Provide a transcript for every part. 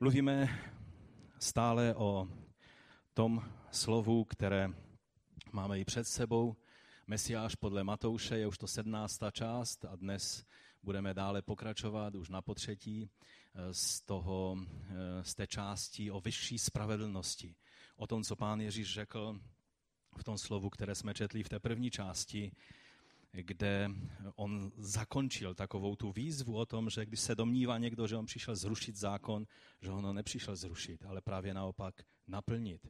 Mluvíme stále o tom slovu, které máme i před sebou. Mesiáš podle Matouše je už to sedmnáctá část a dnes budeme dále pokračovat už na potřetí eh, z, toho, eh, z té části o vyšší spravedlnosti. O tom, co pán Ježíš řekl v tom slovu, které jsme četli v té první části, kde on zakončil takovou tu výzvu o tom, že když se domnívá někdo, že on přišel zrušit zákon, že on ho nepřišel zrušit, ale právě naopak naplnit.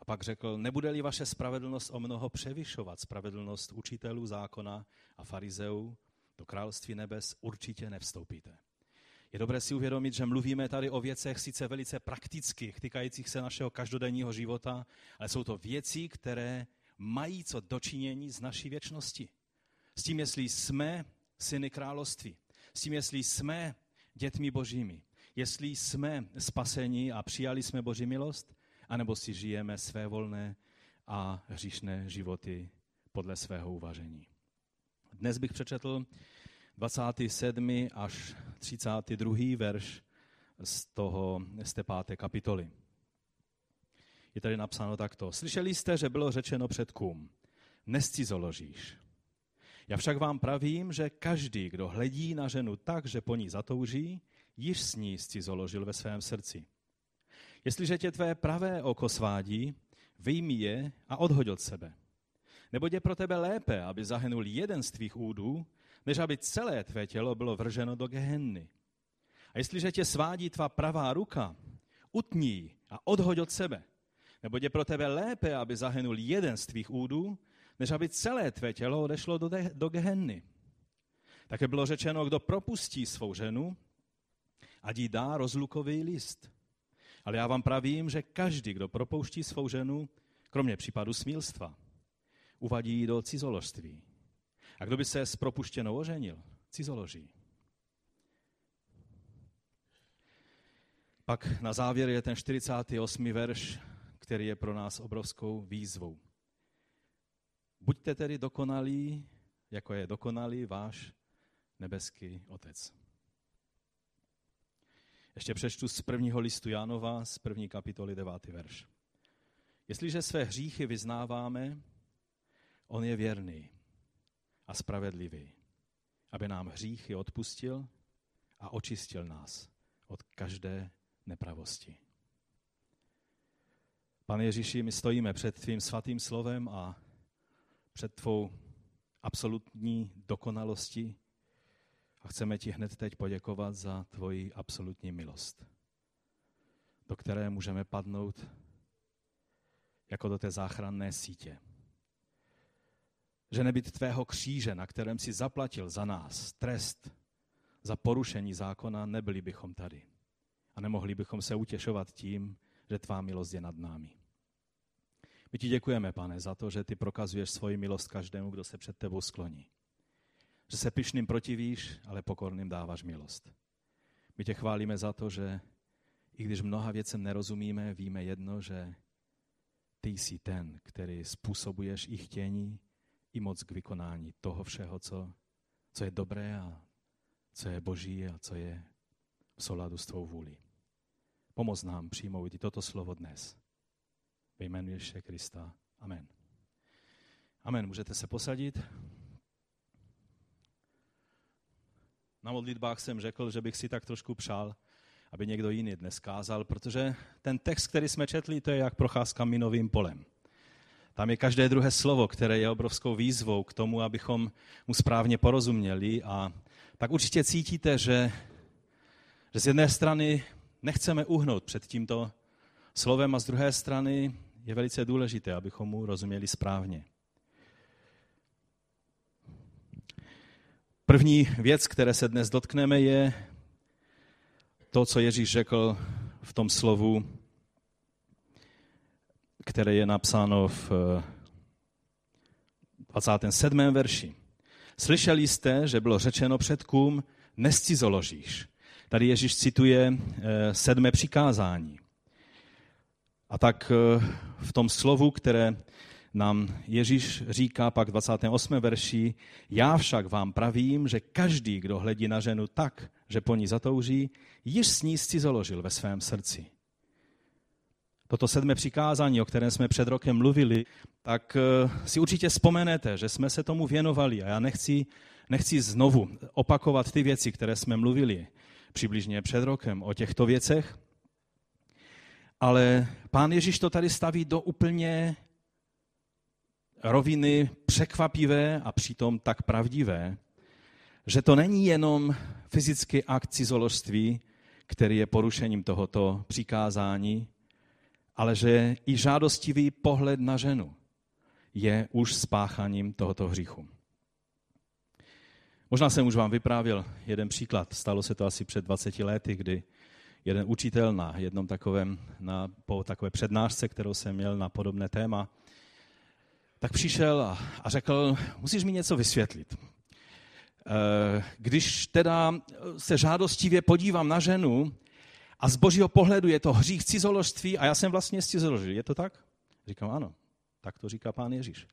A pak řekl, nebude-li vaše spravedlnost o mnoho převyšovat spravedlnost učitelů zákona a farizeů, do království nebes určitě nevstoupíte. Je dobré si uvědomit, že mluvíme tady o věcech sice velice praktických, týkajících se našeho každodenního života, ale jsou to věci, které mají co dočinění s naší věčností. S tím, jestli jsme syny království, s tím, jestli jsme dětmi božími, jestli jsme spaseni a přijali jsme boží milost, anebo si žijeme své volné a hříšné životy podle svého uvažení. Dnes bych přečetl 27. až 32. verš z, toho, z té páté kapitoly. Je tady napsáno takto. Slyšeli jste, že bylo řečeno předkům, nescizoložíš. Já však vám pravím, že každý, kdo hledí na ženu tak, že po ní zatouží, již s ní scizoložil ve svém srdci. Jestliže tě tvé pravé oko svádí, vyjmi je a odhoď od sebe. Nebo je pro tebe lépe, aby zahynul jeden z tvých údů, než aby celé tvé tělo bylo vrženo do gehenny. A jestliže tě svádí tvá pravá ruka, utní a odhoď od sebe. Nebo je pro tebe lépe, aby zahynul jeden z tvých údů, než aby celé tvé tělo odešlo do, de, do gehenny. Také bylo řečeno, kdo propustí svou ženu, ať jí dá rozlukový list. Ale já vám pravím, že každý, kdo propouští svou ženu, kromě případu smílstva, uvadí do cizoložství. A kdo by se s propuštěnou oženil, cizoloží. Pak na závěr je ten 48. verš, který je pro nás obrovskou výzvou. Buďte tedy dokonalí, jako je dokonalý váš nebeský Otec. Ještě přečtu z prvního listu Jánova, z první kapitoly, devátý verš. Jestliže své hříchy vyznáváme, on je věrný a spravedlivý, aby nám hříchy odpustil a očistil nás od každé nepravosti. Pane Ježíši, my stojíme před tvým svatým slovem a před tvou absolutní dokonalosti a chceme ti hned teď poděkovat za tvoji absolutní milost, do které můžeme padnout jako do té záchranné sítě. Že nebyt tvého kříže, na kterém si zaplatil za nás trest za porušení zákona, nebyli bychom tady. A nemohli bychom se utěšovat tím, že tvá milost je nad námi. My ti děkujeme, pane, za to, že ty prokazuješ svoji milost každému, kdo se před tebou skloní. Že se pyšným protivíš, ale pokorným dáváš milost. My tě chválíme za to, že i když mnoha věcem nerozumíme, víme jedno, že ty jsi ten, který způsobuješ i chtění, i moc k vykonání toho všeho, co, co je dobré a co je boží a co je v souladu s tvou vůli. Pomoz nám přijmout i toto slovo dnes. Ve jménu Ježíše Krista. Amen. Amen. Můžete se posadit. Na modlitbách jsem řekl, že bych si tak trošku přál, aby někdo jiný dnes kázal, protože ten text, který jsme četli, to je jak procházka minovým polem. Tam je každé druhé slovo, které je obrovskou výzvou k tomu, abychom mu správně porozuměli. A tak určitě cítíte, že, že z jedné strany nechceme uhnout před tímto slovem a z druhé strany je velice důležité, abychom mu rozuměli správně. První věc, které se dnes dotkneme, je to, co Ježíš řekl v tom slovu, které je napsáno v 27. verši. Slyšeli jste, že bylo řečeno předkům, nescizoložíš. Tady Ježíš cituje eh, sedmé přikázání. A tak eh, v tom slovu, které nám Ježíš říká pak v 28. verši, já však vám pravím, že každý, kdo hledí na ženu tak, že po ní zatouží, již s ní zcizoložil ve svém srdci. Toto sedmé přikázání, o kterém jsme před rokem mluvili, tak eh, si určitě vzpomenete, že jsme se tomu věnovali a já nechci, nechci znovu opakovat ty věci, které jsme mluvili přibližně před rokem o těchto věcech, ale pán Ježíš to tady staví do úplně roviny překvapivé a přitom tak pravdivé, že to není jenom fyzický akt cizoložství, který je porušením tohoto přikázání, ale že i žádostivý pohled na ženu je už spáchaním tohoto hříchu. Možná jsem už vám vyprávěl jeden příklad. Stalo se to asi před 20 lety, kdy jeden učitel na jednom takovém, na, po takové přednášce, kterou jsem měl na podobné téma, tak přišel a, a řekl, musíš mi něco vysvětlit. Eh, když teda se žádostivě podívám na ženu a z božího pohledu je to hřích cizoložství a já jsem vlastně cizoložil, je to tak? Říkám, ano, tak to říká pán Ježíš.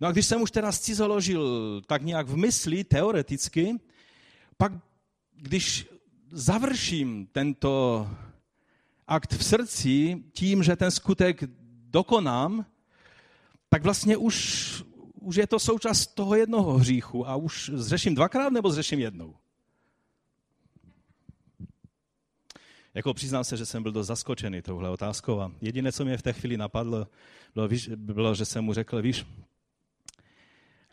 No a když jsem už teda cizoložil tak nějak v mysli, teoreticky, pak když završím tento akt v srdci tím, že ten skutek dokonám, tak vlastně už, už je to součást toho jednoho hříchu a už zřeším dvakrát nebo zřeším jednou. Jako přiznám se, že jsem byl dost zaskočený touhle otázkou a jediné, co mě v té chvíli napadlo, bylo, bylo že jsem mu řekl, víš,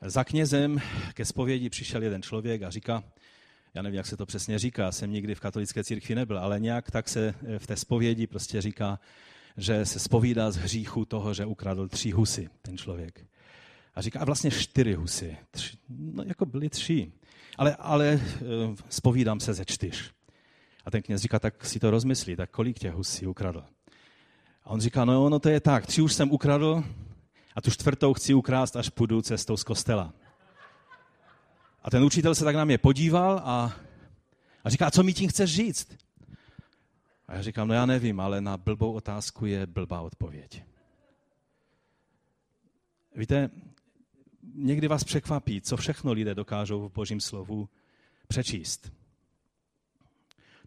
za knězem ke zpovědi přišel jeden člověk a říká, já nevím, jak se to přesně říká, jsem nikdy v katolické církvi nebyl, ale nějak tak se v té zpovědi prostě říká, že se spovídá z hříchu toho, že ukradl tři husy, ten člověk. A říká, a vlastně čtyři husy. Tři, no, jako byly tři. Ale, ale spovídám se ze čtyř. A ten kněz říká, tak si to rozmyslí, tak kolik těch husí ukradl. A on říká, no ono to je tak, tři už jsem ukradl a tu čtvrtou chci ukrást, až půjdu cestou z kostela. A ten učitel se tak na mě podíval a, a říká, a co mi tím chceš říct? A já říkám, no já nevím, ale na blbou otázku je blbá odpověď. Víte, někdy vás překvapí, co všechno lidé dokážou v Božím slovu přečíst.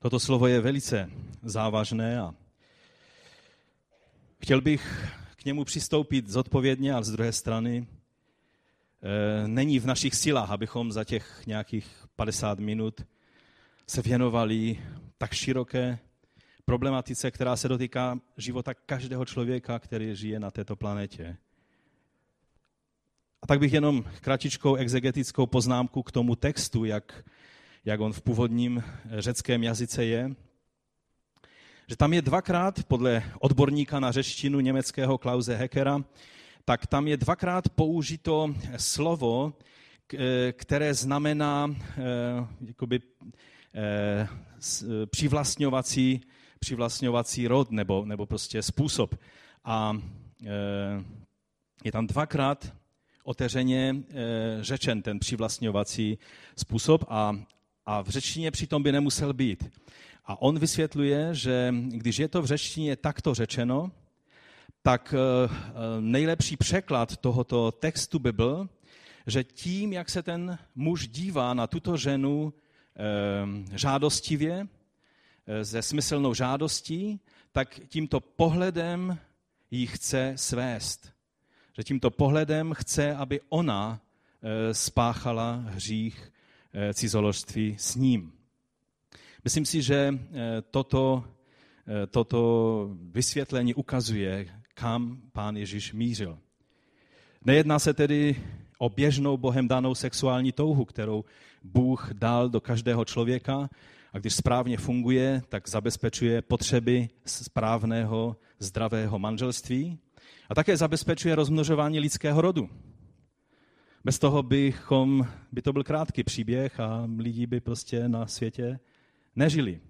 Toto slovo je velice závažné a chtěl bych k němu přistoupit zodpovědně, ale z druhé strany není v našich silách, abychom za těch nějakých 50 minut se věnovali tak široké problematice, která se dotýká života každého člověka, který žije na této planetě. A tak bych jenom kratičkou exegetickou poznámku k tomu textu, jak, jak on v původním řeckém jazyce je. Že tam je dvakrát, podle odborníka na řeštinu německého Klause Heckera, tak tam je dvakrát použito slovo, které znamená eh, jakoby, eh, přivlastňovací přivlastňovací rod nebo, nebo prostě způsob. A je tam dvakrát otevřeně řečen ten přivlastňovací způsob a, a v řečtině přitom by nemusel být. A on vysvětluje, že když je to v řečtině takto řečeno, tak e, nejlepší překlad tohoto textu by byl, že tím, jak se ten muž dívá na tuto ženu žádostivě, se smyslnou žádostí, tak tímto pohledem ji chce svést. Že tímto pohledem chce, aby ona eh, spáchala hřích eh, cizoložství s ním. Myslím si, že eh, toto, toto vysvětlení ukazuje, kam pán Ježíš mířil. Nejedná se tedy o běžnou Bohem danou sexuální touhu, kterou Bůh dal do každého člověka, a když správně funguje, tak zabezpečuje potřeby správného, zdravého manželství a také zabezpečuje rozmnožování lidského rodu. Bez toho bychom, by to byl krátký příběh a lidi by prostě na světě nežili.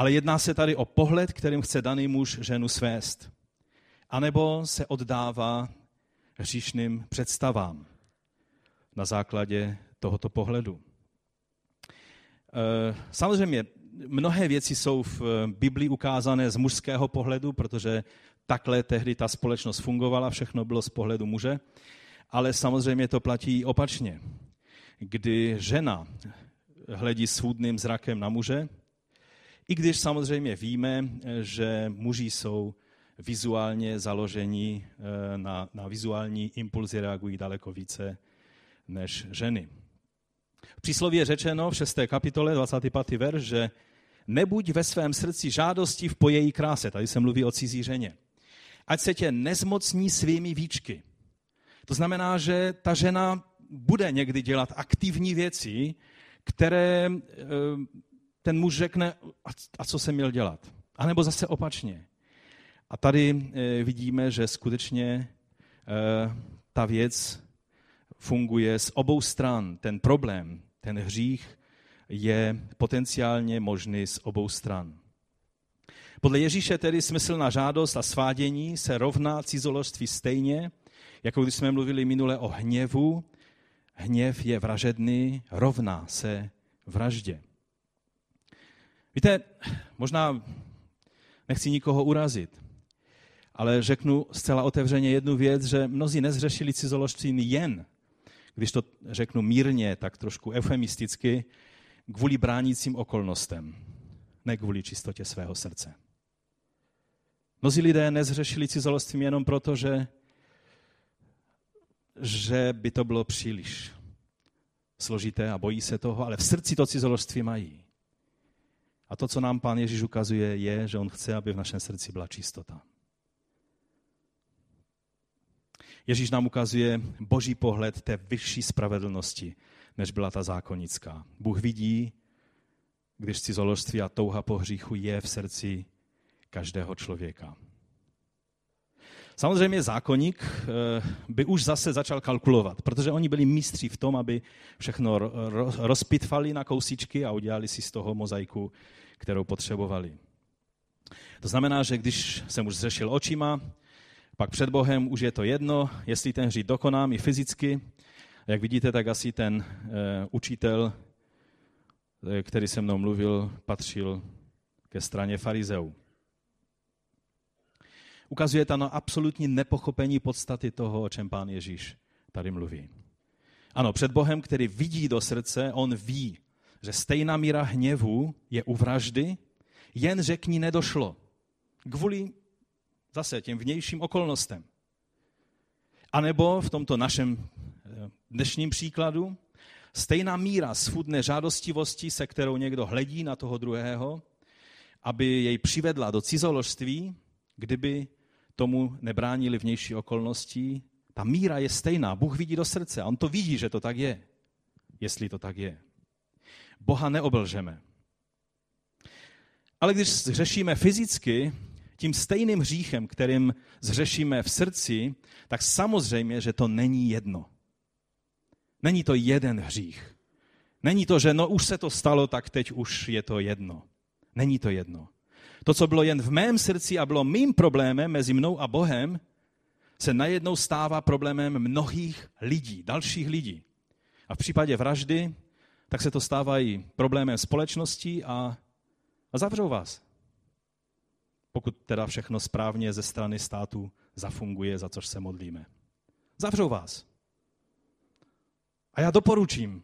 Ale jedná se tady o pohled, kterým chce daný muž ženu svést. A nebo se oddává hříšným představám na základě tohoto pohledu. Eh, samozřejmě mnohé věci jsou v Biblii ukázané z mužského pohledu, protože takhle tehdy ta společnost fungovala, všechno bylo z pohledu muže, ale samozřejmě to platí opačně. Kdy žena hledí svůdným zrakem na muže, i když samozřejmě víme, že muži jsou vizuálně založení eh, na, na vizuální impulzy reagují daleko více než ženy. V přísloví je řečeno v 6. kapitole 25. verš, že nebuď ve svém srdci žádosti v její kráse. Tady se mluví o cizí ženě. Ať se tě nezmocní svými výčky. To znamená, že ta žena bude někdy dělat aktivní věci, které eh, ten muž řekne, a co jsem měl dělat. A nebo zase opačně. A tady eh, vidíme, že skutečně eh, ta věc funguje z obou stran. Ten problém, ten hřích je potenciálně možný z obou stran. Podle Ježíše tedy smyslná žádost a svádění se rovná cizoložství stejně, jako když jsme mluvili minule o hněvu. Hněv je vražedný, rovná se vraždě. Víte, možná nechci nikoho urazit, ale řeknu zcela otevřeně jednu věc, že mnozí nezřešili cizoložství jen, když to řeknu mírně, tak trošku eufemisticky, kvůli bránícím okolnostem, ne kvůli čistotě svého srdce. Mnozí lidé nezřešili cizoloství jenom proto, že, že by to bylo příliš složité a bojí se toho, ale v srdci to cizoložství mají. A to, co nám pán Ježíš ukazuje, je, že on chce, aby v našem srdci byla čistota. Ježíš nám ukazuje boží pohled té vyšší spravedlnosti, než byla ta zákonnická. Bůh vidí, když cizoložství a touha po hříchu je v srdci každého člověka. Samozřejmě zákonník eh, by už zase začal kalkulovat, protože oni byli mistří v tom, aby všechno rozpitvali na kousíčky a udělali si z toho mozaiku, kterou potřebovali. To znamená, že když jsem už zřešil očima, pak před Bohem už je to jedno, jestli ten hřích dokonám i fyzicky. Jak vidíte, tak asi ten uh, učitel, eh, který se mnou mluvil, patřil ke straně farizeů. Ukazuje to na absolutní nepochopení podstaty toho, o čem pán Ježíš tady mluví. Ano, před Bohem, který vidí do srdce, on ví, že stejná míra hněvu je u vraždy, jen že k ní nedošlo. Kvůli zase těm vnějším okolnostem. A nebo v tomto našem eh, dnešním příkladu, stejná míra svůdné žádostivosti, se kterou někdo hledí na toho druhého, aby jej přivedla do cizoložství, kdyby tomu nebránili vnější okolnosti, ta míra je stejná. Bůh vidí do srdce a on to vidí, že to tak je, jestli to tak je. Boha neoblžeme. Ale když řešíme fyzicky, tím stejným hříchem, kterým zřešíme v srdci, tak samozřejmě, že to není jedno. Není to jeden hřích. Není to, že no už se to stalo, tak teď už je to jedno. Není to jedno. To, co bylo jen v mém srdci a bylo mým problémem mezi mnou a Bohem, se najednou stává problémem mnohých lidí, dalších lidí. A v případě vraždy, tak se to stává i problémem společnosti a, a zavřou vás. Pokud teda všechno správně ze strany státu zafunguje, za což se modlíme. Zavřou vás. A já doporučím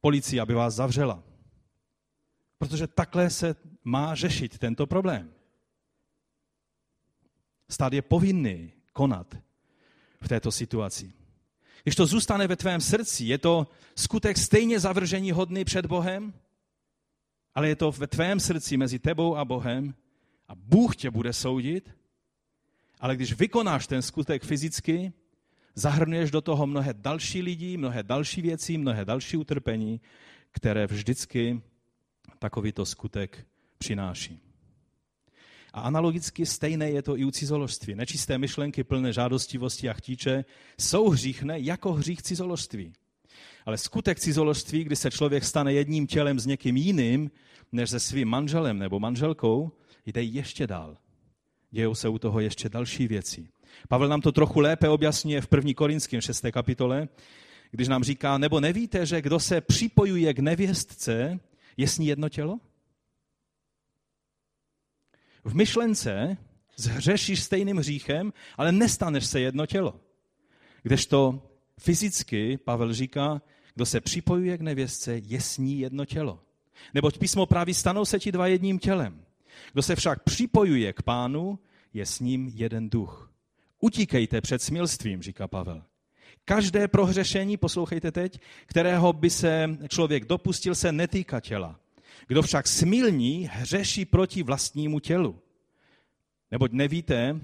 policii, aby vás zavřela. Protože takhle se má řešit tento problém. Stát je povinný konat v této situaci. Když to zůstane ve tvém srdci, je to skutek stejně zavržení hodný před Bohem, ale je to ve tvém srdci mezi tebou a Bohem a Bůh tě bude soudit, ale když vykonáš ten skutek fyzicky, zahrnuješ do toho mnohé další lidi, mnohé další věci, mnohé další utrpení, které vždycky takovýto skutek přináší. A analogicky stejné je to i u cizoložství. Nečisté myšlenky plné žádostivosti a chtíče jsou hříchné jako hřích cizoložství. Ale skutek cizoložství, kdy se člověk stane jedním tělem s někým jiným, než se svým manželem nebo manželkou, jde ještě dál. Dějou se u toho ještě další věci. Pavel nám to trochu lépe objasňuje v 1. Korinském 6. kapitole, když nám říká, nebo nevíte, že kdo se připojuje k nevěstce, je s ní jedno tělo? V myšlence zhřešíš stejným hříchem, ale nestaneš se jedno tělo. Kdežto fyzicky, Pavel říká, kdo se připojuje k nevěstce, je s ní jedno tělo. Neboť písmo praví, stanou se ti dva jedním tělem. Kdo se však připojuje k pánu, je s ním jeden duch. Utíkejte před smilstvím, říká Pavel. Každé prohřešení, poslouchejte teď, kterého by se člověk dopustil, se netýká těla. Kdo však smilní, hřeší proti vlastnímu tělu. Neboť nevíte,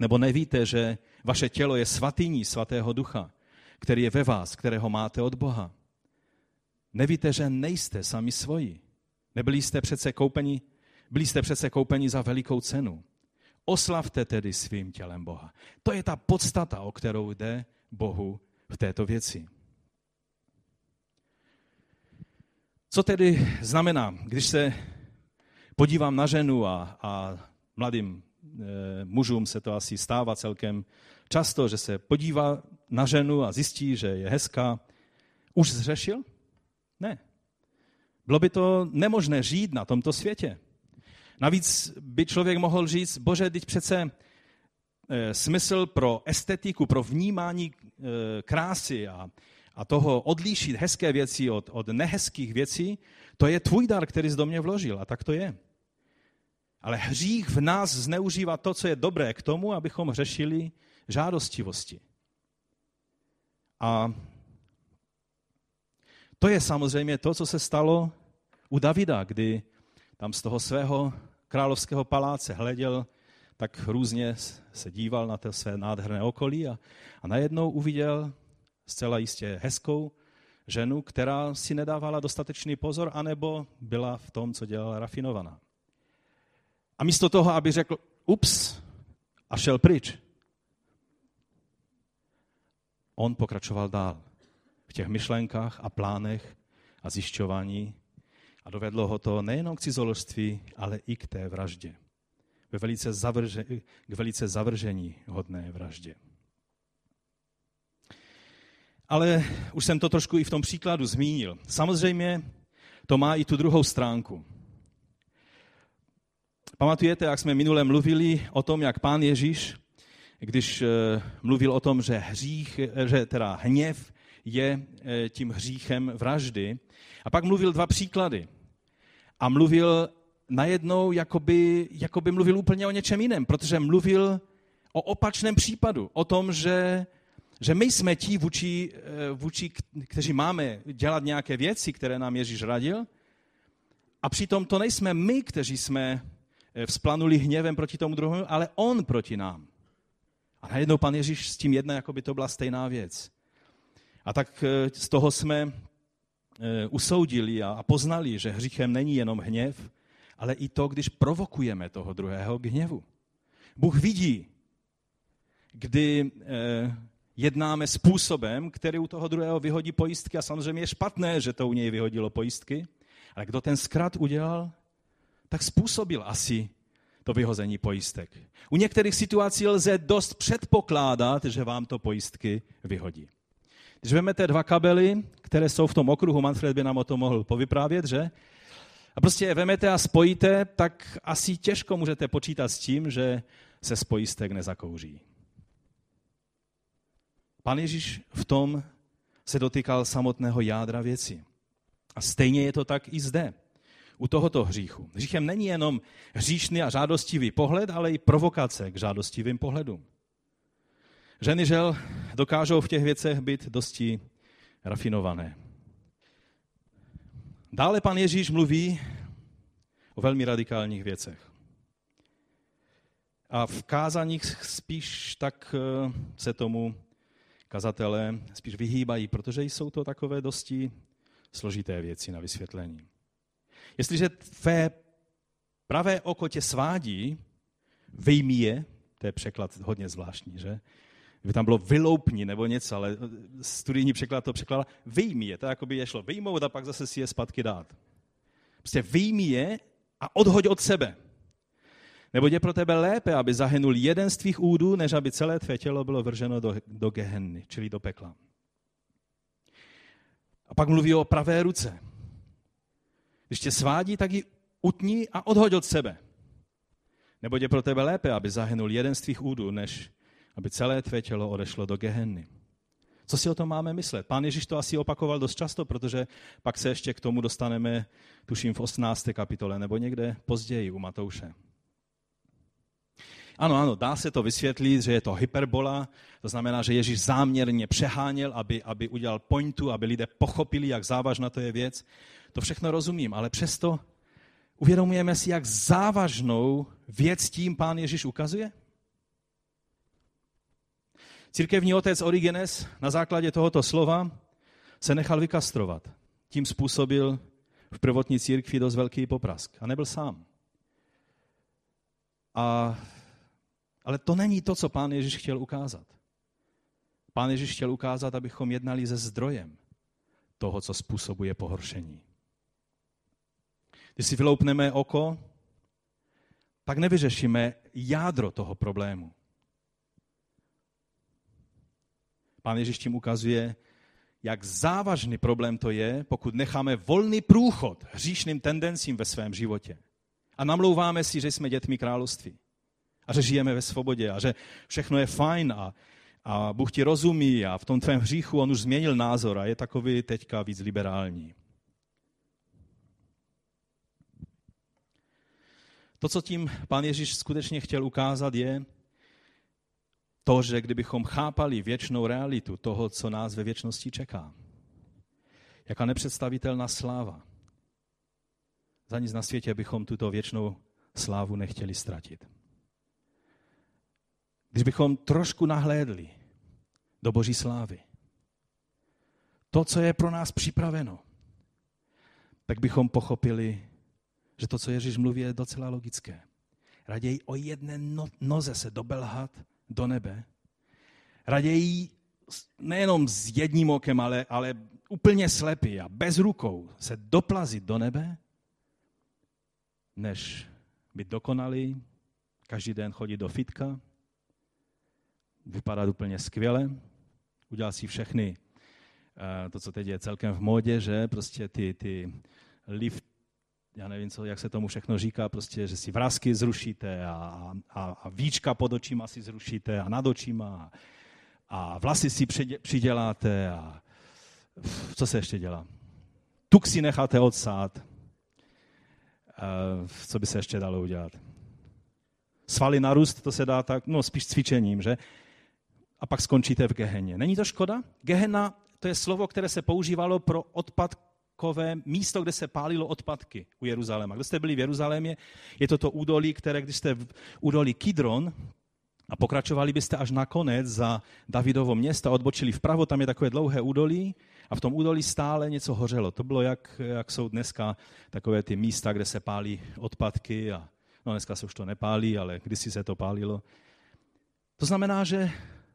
nebo nevíte, že vaše tělo je svatyní svatého ducha, který je ve vás, kterého máte od Boha. Nevíte, že nejste sami svoji. Nebyli jste přece koupeni, byli jste přece koupeni za velikou cenu. Oslavte tedy svým tělem Boha. To je ta podstata, o kterou jde Bohu v této věci. Co tedy znamená, když se podívám na ženu a, a mladým e, mužům se to asi stává celkem často, že se podívá na ženu a zjistí, že je hezká, už zřešil? Ne. Bylo by to nemožné žít na tomto světě. Navíc by člověk mohl říct, bože, teď přece e, smysl pro estetiku, pro vnímání e, krásy a, a toho odlíšit hezké věci od, od nehezkých věcí, to je tvůj dar, který jsi do mě vložil a tak to je. Ale hřích v nás zneužívá to, co je dobré k tomu, abychom řešili žádostivosti. A to je samozřejmě to, co se stalo u Davida, kdy tam z toho svého královského paláce hleděl, tak různě se díval na to své nádherné okolí a, a najednou uviděl zcela jistě hezkou ženu, která si nedávala dostatečný pozor, anebo byla v tom, co dělala, rafinovaná. A místo toho, aby řekl ups a šel pryč, on pokračoval dál v těch myšlenkách a plánech a zjišťování a dovedlo ho to nejenom k cizoložství, ale i k té vraždě. Ve velice zavrže, k velice zavržení hodné vraždě. Ale už jsem to trošku i v tom příkladu zmínil. Samozřejmě to má i tu druhou stránku. Pamatujete, jak jsme minule mluvili o tom, jak pán Ježíš, když eh, mluvil o tom, že hřích, eh, že teda hněv je eh, tím hříchem vraždy. A pak mluvil dva příklady. A mluvil najednou, jakoby, jakoby mluvil úplně o něčem jiném, protože mluvil o opačném případu, o tom, že, že my jsme ti, vůči, vůči, kteří máme dělat nějaké věci, které nám Ježíš radil, a přitom to nejsme my, kteří jsme vzplanuli hněvem proti tomu druhému, ale on proti nám. A najednou pan Ježíš s tím jedná, jako by to byla stejná věc. A tak eh, z toho jsme eh, usoudili a poznali, že hříchem není jenom hněv, ale i to, když provokujeme toho druhého k hněvu. Bůh vidí, kdy eh, jednáme způsobem, který u toho druhého vyhodí pojistky a samozřejmě je špatné, že to u něj vyhodilo pojistky, ale kdo ten zkrat udělal, tak způsobil asi to vyhození pojistek. U některých situací lze dost předpokládat, že vám to pojistky vyhodí. Když vezmete dva kabely, které jsou v tom okruhu, Manfred by nám o tom mohl povyprávět, že? A prostě je vemete a spojíte, tak asi těžko můžete počítat s tím, že se z pojistek nezakouří. Pan Ježíš v tom se dotýkal samotného jádra věci. A stejně je to tak i zde u tohoto hříchu. Hříchem není jenom hříšný a žádostivý pohled, ale i provokace k žádostivým pohledům. Ženy žel dokážou v těch věcech být dosti rafinované. Dále pan Ježíš mluví o velmi radikálních věcech. A v kázaních spíš tak eh, se tomu kazatelé spíš vyhýbají, protože jsou to takové dosti složité věci na vysvětlení. Jestliže tvé pravé oko tě svádí, vyjmi je, to je překlad hodně zvláštní, že? Kdyby tam bylo vyloupni nebo něco, ale studijní překlad to překládá, vyjmi je, to jako by je šlo vyjmout a pak zase si je zpátky dát. Prostě vyjmi je a odhoď od sebe. Nebo je pro tebe lépe, aby zahynul jeden z tvých údů, než aby celé tvé tělo bylo vrženo do, do gehenny, čili do pekla. A pak mluví o pravé ruce. Když tě svádí, tak ji utní a odhoď od sebe. Nebo je pro tebe lépe, aby zahynul jeden z tvých údů, než aby celé tvé tělo odešlo do gehenny. Co si o tom máme myslet? Pán Ježíš to asi opakoval dost často, protože pak se ještě k tomu dostaneme, tuším, v 18. kapitole nebo někde později u Matouše. Ano, ano, dá se to vysvětlit, že je to hyperbola, to znamená, že Ježíš záměrně přeháněl, aby, aby udělal pointu, aby lidé pochopili, jak závažná to je věc. To všechno rozumím, ale přesto uvědomujeme si, jak závažnou věc tím pán Ježíš ukazuje? Církevní otec Origenes na základě tohoto slova se nechal vykastrovat. Tím způsobil v prvotní církvi dost velký poprask. A nebyl sám. A, ale to není to, co pán Ježíš chtěl ukázat. Pán Ježíš chtěl ukázat, abychom jednali se zdrojem toho, co způsobuje pohoršení. Když si vyloupneme oko, tak nevyřešíme jádro toho problému. Pán Ježíš tím ukazuje, jak závažný problém to je, pokud necháme volný průchod hříšným tendencím ve svém životě. A namlouváme si, že jsme dětmi království. A že žijeme ve svobodě a že všechno je fajn a, a Bůh ti rozumí a v tom tvém hříchu on už změnil názor a je takový teďka víc liberální. To, co tím pán Ježíš skutečně chtěl ukázat, je, to, že kdybychom chápali věčnou realitu toho, co nás ve věčnosti čeká, jaká nepředstavitelná sláva, za nic na světě bychom tuto věčnou slávu nechtěli ztratit. Když bychom trošku nahlédli do Boží slávy, to, co je pro nás připraveno, tak bychom pochopili, že to, co Ježíš mluví, je docela logické. Raději o jedné no, noze se dobelhat, do nebe, raději nejenom s jedním okem, ale, ale úplně slepý a bez rukou se doplazit do nebe, než být dokonalý, každý den chodit do fitka, vypadat úplně skvěle, udělat si všechny, eh, to, co teď je celkem v módě, že prostě ty, ty lift, já nevím, co, jak se tomu všechno říká, prostě, že si vrázky zrušíte a, a, a víčka pod očima si zrušíte a nad očima a, vlasy si přiděláte a co se ještě dělá? Tuk si necháte odsát. Co by se ještě dalo udělat? Svaly narůst, to se dá tak, no spíš cvičením, že? A pak skončíte v geheně. Není to škoda? Gehena to je slovo, které se používalo pro odpad takové místo, kde se pálilo odpadky u Jeruzaléma. Kdo jste byli v Jeruzalémě, je to to údolí, které, když jste v údolí Kidron, a pokračovali byste až na konec za Davidovo město, odbočili vpravo, tam je takové dlouhé údolí a v tom údolí stále něco hořelo. To bylo, jak, jak jsou dneska takové ty místa, kde se pálí odpadky a no dneska se už to nepálí, ale kdysi se to pálilo. To znamená, že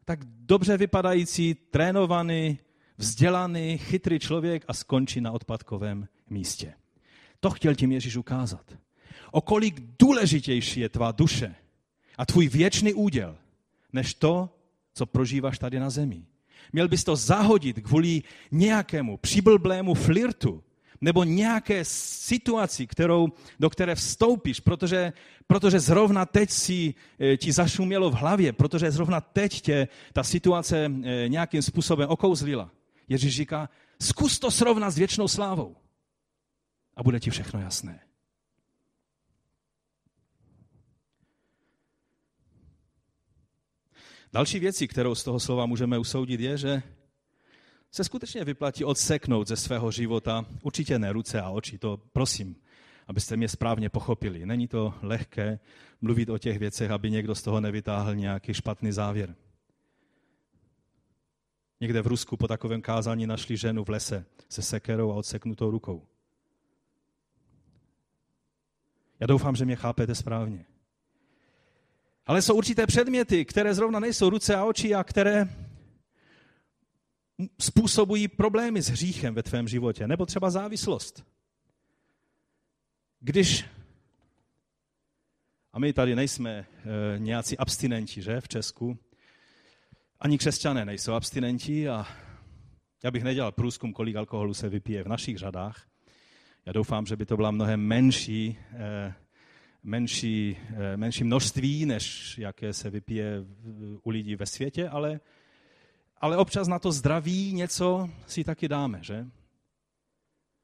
tak dobře vypadající, trénovaný, vzdělaný, chytrý člověk a skončí na odpadkovém místě. To chtěl tím Ježíš ukázat. O kolik důležitější je tvá duše a tvůj věčný úděl, než to, co prožíváš tady na zemi. Měl bys to zahodit kvůli nějakému přiblblému flirtu nebo nějaké situaci, kterou, do které vstoupíš, protože, protože zrovna teď si e, ti zašumělo v hlavě, protože zrovna teď tě ta situace e, nějakým způsobem okouzlila. Ježíš říká, zkus to srovnat s věčnou slávou a bude ti všechno jasné. Další věcí, kterou z toho slova můžeme usoudit, je, že se skutečně vyplatí odseknout ze svého života určitě ne ruce a oči. To prosím, abyste mě správně pochopili. Není to lehké mluvit o těch věcech, aby někdo z toho nevytáhl nějaký špatný závěr. Někde v Rusku po takovém kázání našli ženu v lese se sekerou a odseknutou rukou. Já doufám, že mě chápete správně. Ale jsou určité předměty, které zrovna nejsou ruce a oči a které způsobují problémy s hříchem ve tvém životě, nebo třeba závislost. Když, a my tady nejsme e, nějací abstinenti, že, v Česku, ani křesťané nejsou abstinenti a já bych nedělal průzkum, kolik alkoholu se vypije v našich řadách. Já doufám, že by to byla mnohem menší, eh, menší, eh, menší množství, než jaké se vypije u lidí ve světě, ale, ale občas na to zdraví něco si taky dáme, že?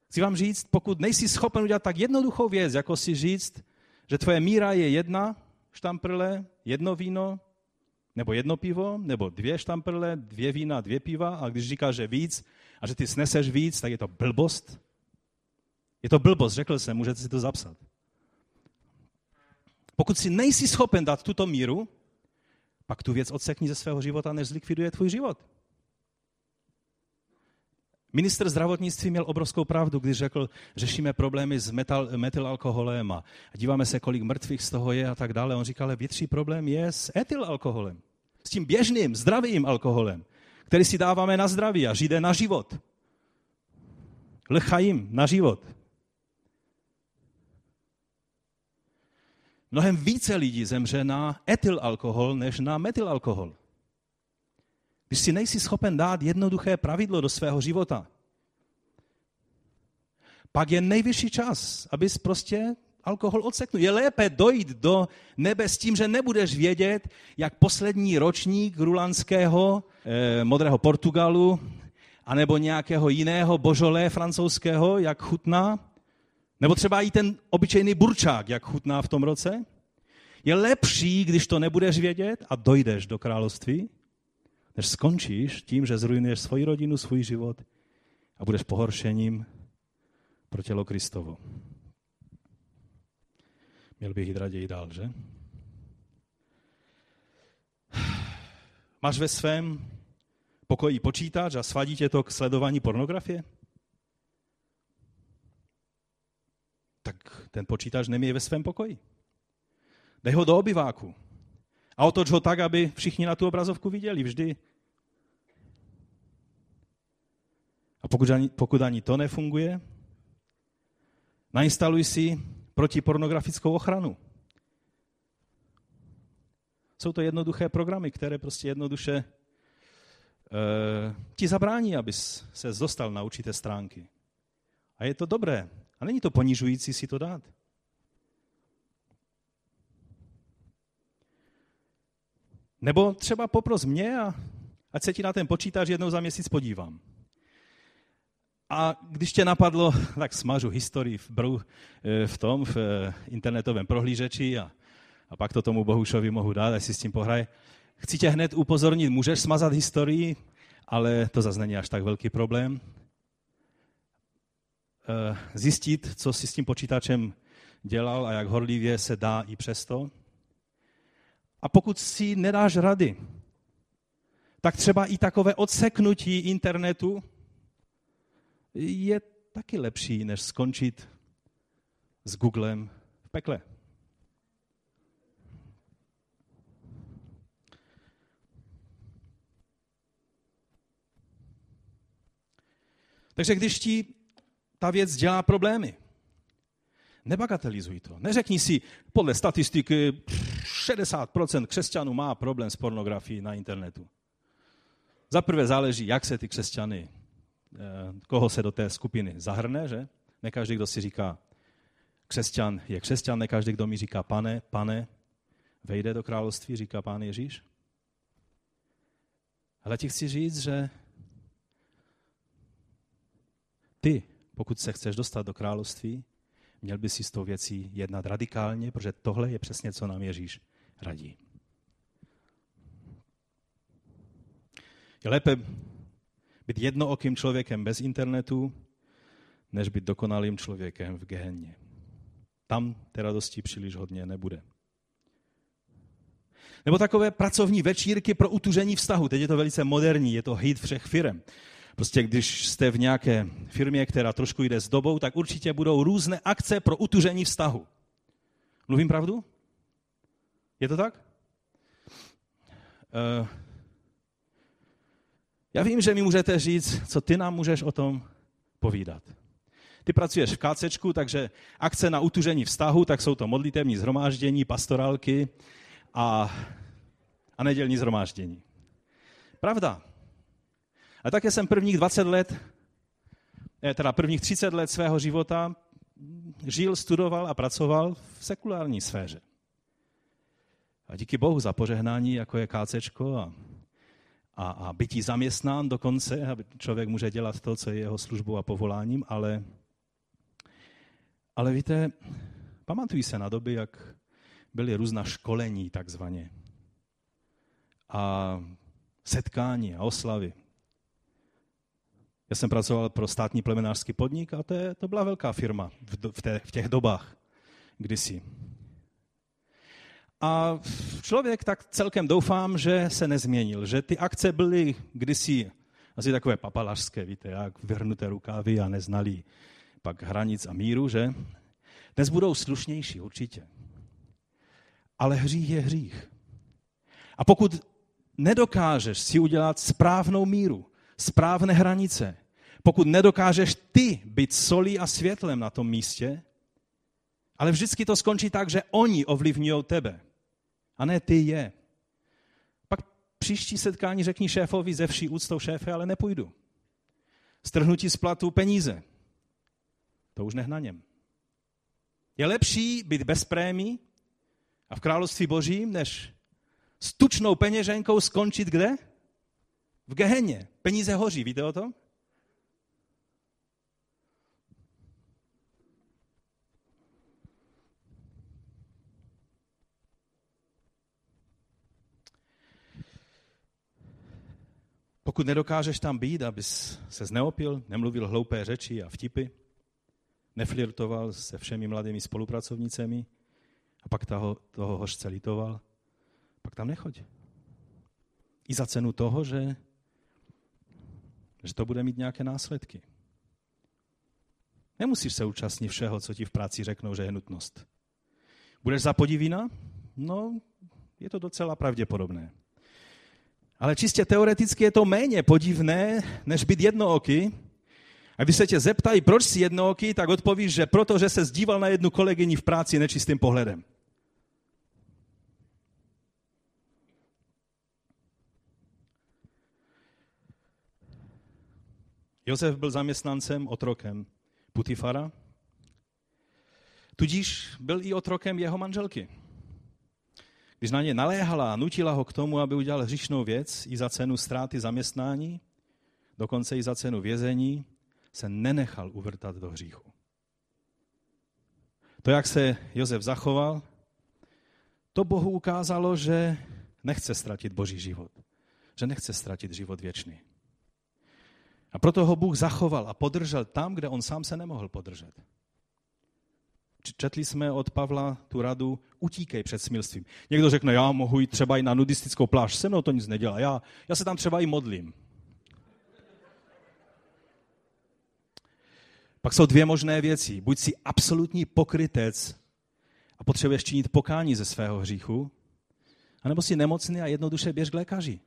Chci vám říct, pokud nejsi schopen udělat tak jednoduchou věc, jako si říct, že tvoje míra je jedna štamprle, jedno víno, nebo jedno pivo, nebo dvě štamprle, dvě vína, dvě piva, a když říkáš, že víc a že ty sneseš víc, tak je to blbost. Je to blbost, řekl jsem, můžete si to zapsat. Pokud si nejsi schopen dát tuto míru, pak tu věc odsekni ze svého života, než zlikviduje tvůj život. Minister zdravotnictví měl obrovskou pravdu, když řekl, řešíme problémy s metal, metylalkoholem a díváme se, kolik mrtvých z toho je a tak dále. On říkal, ale větší problém je s etylalkoholem. S tím běžným, zdravým alkoholem, který si dáváme na zdraví a žijde na život. Lchajím na život. Mnohem více lidí zemře na etylalkohol, než na metylalkohol. Když si nejsi schopen dát jednoduché pravidlo do svého života, pak je nejvyšší čas, abys prostě alkohol odseknul. Je lépe dojít do nebe s tím, že nebudeš vědět, jak poslední ročník rulanského eh, modrého Portugalu anebo nějakého jiného božolé francouzského, jak chutná, nebo třeba i ten obyčejný burčák, jak chutná v tom roce. Je lepší, když to nebudeš vědět a dojdeš do království, než skončíš tím, že zrujnuješ svoji rodinu, svůj život a budeš pohoršením pro tělo Kristovo. Měl bych jít raději dál, že? Máš ve svém pokoji počítač a svadí tě to k sledování pornografie? Tak ten počítač nemě ve svém pokoji. Dej ho do obyváku. A otoč ho tak, aby všichni na tu obrazovku viděli vždy. A pokud ani, pokud ani to nefunguje, nainstaluj si protipornografickou ochranu. Jsou to jednoduché programy, které prostě jednoduše e, ti zabrání, abys se dostal na určité stránky. A je to dobré. A není to ponižující si to dát. Nebo třeba popros mě a ať se ti na ten počítač jednou za měsíc podívám. A když tě napadlo, tak smažu historii v, brou, eh, v tom, v eh, internetovém prohlížeči a, a pak to tomu Bohušovi mohu dát, až si s tím pohraje. Chci tě hned upozornit, můžeš smazat historii, ale to zase není až tak velký problém. Eh, zjistit, co si s tím počítačem dělal a jak horlivě se dá i přesto. A pokud si nedáš rady, tak třeba i takové odseknutí internetu je taky lepší, než skončit s Googlem v pekle. Takže když ti ta věc dělá problémy, nebagatelizuj to. Neřekni si, podle statistiky 60% křesťanů má problém s pornografií na internetu. Za prvé záleží, jak se ty křesťany, eh, koho se do té skupiny zahrne, že? Ne každý, kdo si říká křesťan, je křesťan, ne každý, kdo mi říká pane, pane, vejde do království, říká pán Ježíš. Ale ti chci říct, že ty, pokud se chceš dostat do království, měl by si s tou věcí jednat radikálně, protože tohle je přesně, co nám Ježíš radí. Je lépe být jednookým člověkem bez internetu, než být dokonalým člověkem v gehenně. Tam té radosti příliš hodně nebude. Nebo takové pracovní večírky pro utužení vztahu. Teď je to velice moderní, je to hit všech firm. Prostě když jste v nějaké firmě, která trošku jde s dobou, tak určitě budou různé akce pro utužení vztahu. Mluvím pravdu? Je to tak? Uh, já vím, že mi můžete říct, co ty nám můžeš o tom povídat. Ty pracuješ v kácečku, takže akce na utužení vztahu, tak jsou to modlitevní zhromáždění, pastorálky a, a nedělní zhromáždění. Pravda. A také jsem prvních 20 let, eh, teda prvních 30 let svého života žil, studoval a pracoval v sekulární sféře. A díky Bohu za požehnání, jako je kácečko a, a, a bytí zaměstnán dokonce, aby člověk může dělat to, co je jeho službou a povoláním, ale, ale víte, pamatují se na doby, jak byly různá školení takzvaně a setkání a oslavy. Já jsem pracoval pro státní plemenářský podnik a to, je, to byla velká firma v, v, té, v těch dobách kdysi. A člověk tak celkem doufám, že se nezměnil, že ty akce byly kdysi asi takové papalařské, víte, jak vyhrnuté rukávy a neznali pak hranic a míru, že? Dnes budou slušnější, určitě. Ale hřích je hřích. A pokud nedokážeš si udělat správnou míru, správné hranice, pokud nedokážeš ty být solí a světlem na tom místě, ale vždycky to skončí tak, že oni ovlivňují tebe, a ne ty je. Pak příští setkání řekni šéfovi ze vší úctou šéfe, ale nepůjdu. Strhnutí z platu peníze. To už nech na něm. Je lepší být bez prémí a v království božím, než s tučnou peněženkou skončit kde? V geheně. Peníze hoří, víte o tom? Pokud nedokážeš tam být, abys se zneopil, nemluvil hloupé řeči a vtipy, neflirtoval se všemi mladými spolupracovnicemi a pak toho, toho hořce litoval, pak tam nechoď. I za cenu toho, že, že to bude mít nějaké následky. Nemusíš se účastnit všeho, co ti v práci řeknou, že je nutnost. Budeš za podivína? No, je to docela pravděpodobné. Ale čistě teoreticky je to méně podivné, než být jednooký. A když se tě zeptají, proč jsi jednooký, tak odpovíš, že protože se zdíval na jednu kolegyni v práci nečistým pohledem. Josef byl zaměstnancem, otrokem Putifara, tudíž byl i otrokem jeho manželky. Když na ně naléhala a nutila ho k tomu, aby udělal hřišnou věc i za cenu ztráty zaměstnání, dokonce i za cenu vězení, se nenechal uvrtat do hříchu. To, jak se Josef zachoval, to Bohu ukázalo, že nechce ztratit boží život. Že nechce ztratit život věčný. A proto ho Bůh zachoval a podržel tam, kde on sám se nemohl podržet. Četli jsme od Pavla tu radu, utíkej před smilstvím. Někdo řekne, já mohu jít třeba i na nudistickou pláž, se mnou to nic nedělá, já, já se tam třeba i modlím. Pak jsou dvě možné věci. Buď si absolutní pokrytec a potřebuješ činit pokání ze svého hříchu, anebo si nemocný a jednoduše běž k lékaři.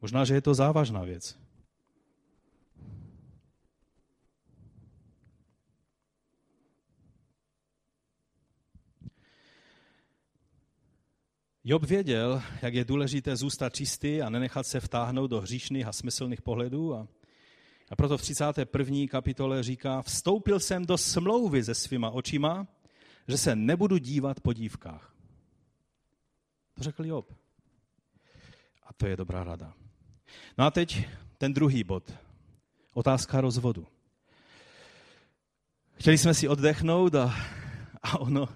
Možná, že je to závažná věc. Job věděl, jak je důležité zůstat čistý a nenechat se vtáhnout do hříšných a smyslných pohledů. A, a proto v 31. kapitole říká, vstoupil jsem do smlouvy se svýma očima, že se nebudu dívat po dívkách. To řekl Job. A to je dobrá rada. No a teď ten druhý bod. Otázka rozvodu. Chtěli jsme si oddechnout a, a ono,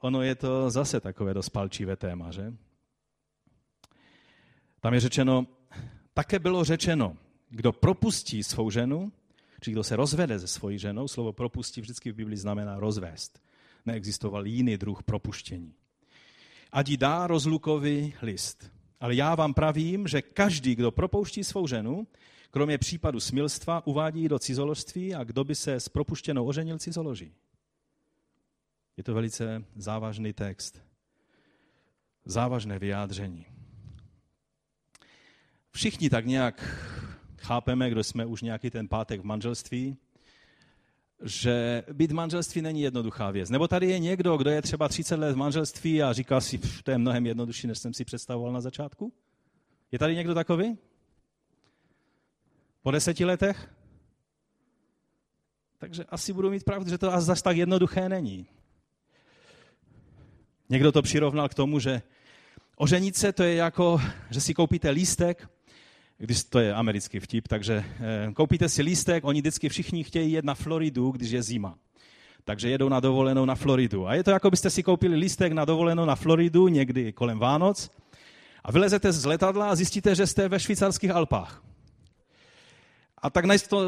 ono je to zase takové dost palčivé téma, že? Tam je řečeno, také bylo řečeno, kdo propustí svou ženu, či kdo se rozvede se svojí ženou, slovo propustí vždycky v Biblii znamená rozvést. Neexistoval jiný druh propuštění. Ať jí dá rozlukový list. Ale já vám pravím, že každý, kdo propouští svou ženu, kromě případu smilstva, uvádí do cizoložství a kdo by se s propuštěnou oženil, cizoloží. Je to velice závažný text. Závažné vyjádření. Všichni tak nějak chápeme, kdo jsme už nějaký ten pátek v manželství, že být v manželství není jednoduchá věc. Nebo tady je někdo, kdo je třeba 30 let v manželství a říká si, to je mnohem jednodušší, než jsem si představoval na začátku? Je tady někdo takový? Po deseti letech? Takže asi budu mít pravdu, že to zase tak jednoduché není. Někdo to přirovnal k tomu, že Oženit se to je jako, že si koupíte lístek, když to je americký vtip, takže eh, koupíte si lístek, oni vždycky všichni chtějí jet na Floridu, když je zima. Takže jedou na dovolenou na Floridu. A je to jako byste si koupili lístek na dovolenou na Floridu někdy kolem Vánoc a vylezete z letadla a zjistíte, že jste ve švýcarských Alpách. A tak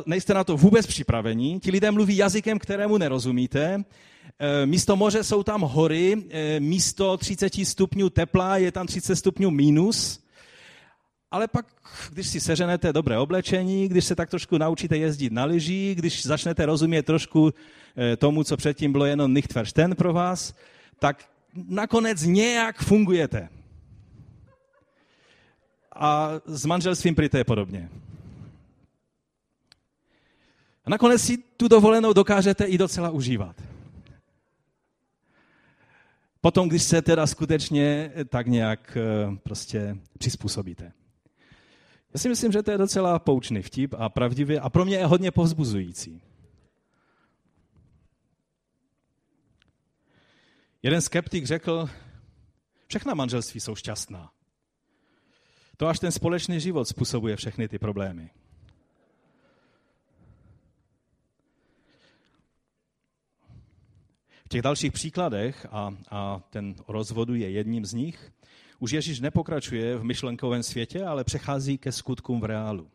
nejste na to vůbec připravení. Ti lidé mluví jazykem, kterému nerozumíte. E, místo moře jsou tam hory, e, místo 30 stupňů tepla je tam 30 stupňů minus. Ale pak, když si seženete dobré oblečení, když se tak trošku naučíte jezdit na lyží, když začnete rozumět trošku e, tomu, co předtím bylo jenom verstehen pro vás, tak nakonec nějak fungujete. A s manželstvím prý to je podobně. A nakonec si tu dovolenou dokážete i docela užívat. Potom, když se teda skutečně tak nějak eh, prostě přizpůsobíte. Já si myslím, že to je docela poučný vtip a pravdivě a pro mě je hodně povzbuzující. Jeden skeptik řekl, všechna manželství jsou šťastná. To až ten společný život způsobuje všechny ty problémy. V těch dalších příkladech, a, a ten rozvodu je jedním z nich, už Ježíš nepokračuje v myšlenkovém světě, ale přechází ke skutkům v reálu.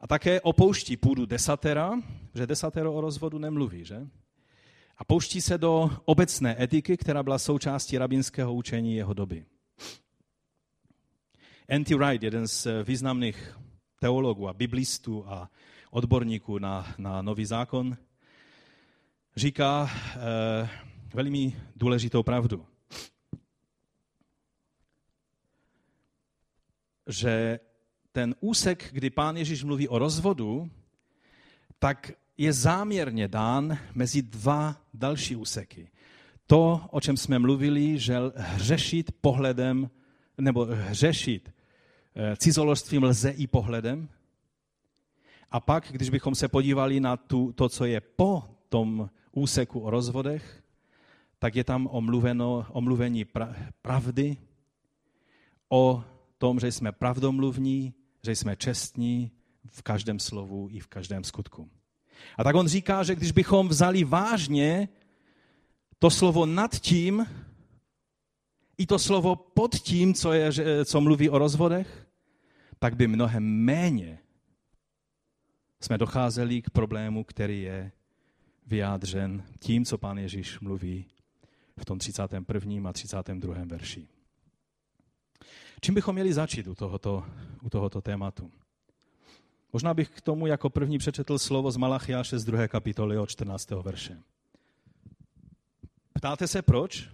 A také opouští půdu desatera, že desatero o rozvodu nemluví, že? A pouští se do obecné etiky, která byla součástí rabinského učení jeho doby. N.T. Wright, jeden z významných teologů a biblistů a odborníků na, na nový zákon, říká eh, velmi důležitou pravdu. Že ten úsek, kdy pán Ježíš mluví o rozvodu, tak je záměrně dán mezi dva další úseky. To, o čem jsme mluvili, že hřešit pohledem, nebo hřešit eh, cizoložstvím lze i pohledem. A pak, když bychom se podívali na tu, to, co je po tom úseku o rozvodech, tak je tam omluveno, omluvení pra, pravdy, o tom, že jsme pravdomluvní, že jsme čestní v každém slovu i v každém skutku. A tak on říká, že když bychom vzali vážně to slovo nad tím i to slovo pod tím, co, je, co mluví o rozvodech, tak by mnohem méně jsme docházeli k problému, který je vyjádřen tím, co pán Ježíš mluví v tom 31. a 32. verši. Čím bychom měli začít u tohoto, u tohoto tématu? Možná bych k tomu jako první přečetl slovo z Malachiáše z 2. kapitoly od 14. verše. Ptáte se proč?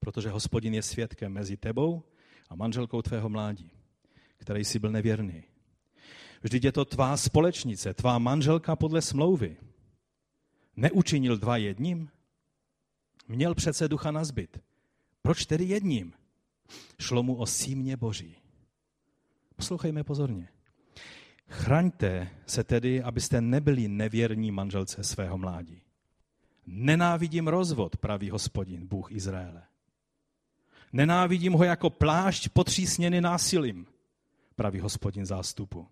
Protože hospodin je svědkem mezi tebou a manželkou tvého mládí, který jsi byl nevěrný. Vždyť je to tvá společnice, tvá manželka podle smlouvy. Neučinil dva jedním? Měl přece ducha na zbyt. Proč tedy jedním? Šlo mu o símě boží. Poslouchejme pozorně. Chraňte se tedy, abyste nebyli nevěrní manželce svého mládí. Nenávidím rozvod, praví hospodin, Bůh Izraele. Nenávidím ho jako plášť potřísněný násilím, praví hospodin zástupu.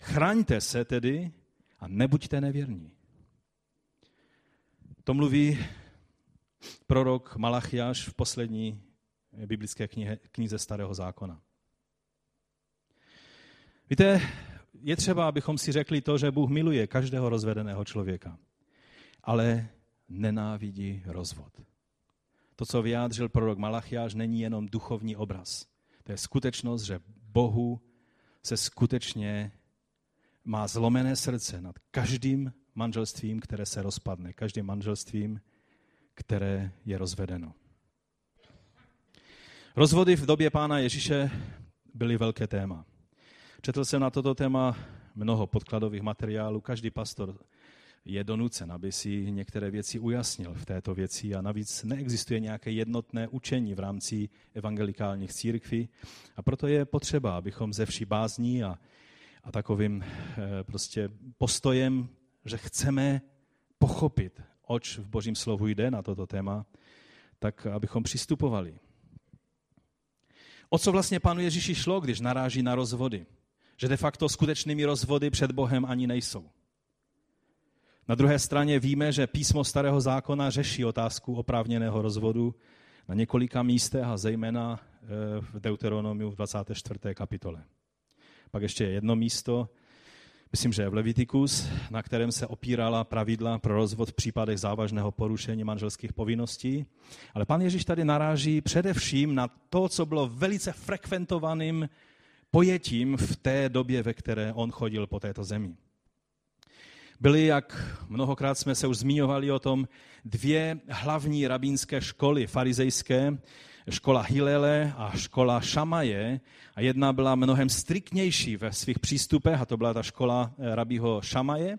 Chraňte se tedy a nebuďte nevěrní. To mluví prorok Malachiáš v poslední biblické knihe, knize Starého zákona. Víte, je třeba, abychom si řekli to, že Bůh miluje každého rozvedeného člověka, ale nenávidí rozvod. To, co vyjádřil prorok Malachiáš, není jenom duchovní obraz. To je skutečnost, že Bohu se skutečně má zlomené srdce nad každým manželstvím, které se rozpadne, každým manželstvím, které je rozvedeno. Rozvody v době pána Ježíše byly velké téma. Četl jsem na toto téma mnoho podkladových materiálů. Každý pastor je donucen, aby si některé věci ujasnil v této věci a navíc neexistuje nějaké jednotné učení v rámci evangelikálních církví a proto je potřeba, abychom ze vší bázní a, a takovým e, prostě postojem, že chceme pochopit, oč v božím slovu jde na toto téma, tak abychom přistupovali. O co vlastně panu Ježíši šlo, když naráží na rozvody? Že de facto skutečnými rozvody před Bohem ani nejsou. Na druhé straně víme, že písmo Starého zákona řeší otázku oprávněného rozvodu na několika místech a zejména eh, v Deuteronomiu v 24. kapitole. Pak ještě jedno místo, myslím, že je v Levitikus, na kterém se opírala pravidla pro rozvod v případech závažného porušení manželských povinností. Ale pan Ježíš tady naráží především na to, co bylo velice frekventovaným pojetím v té době, ve které on chodil po této zemi. Byly, jak mnohokrát jsme se už zmiňovali o tom, dvě hlavní rabínské školy farizejské, škola Hilele a škola Šamaje. A jedna byla mnohem striktnější ve svých přístupech, a to byla ta škola eh, rabího Šamaje.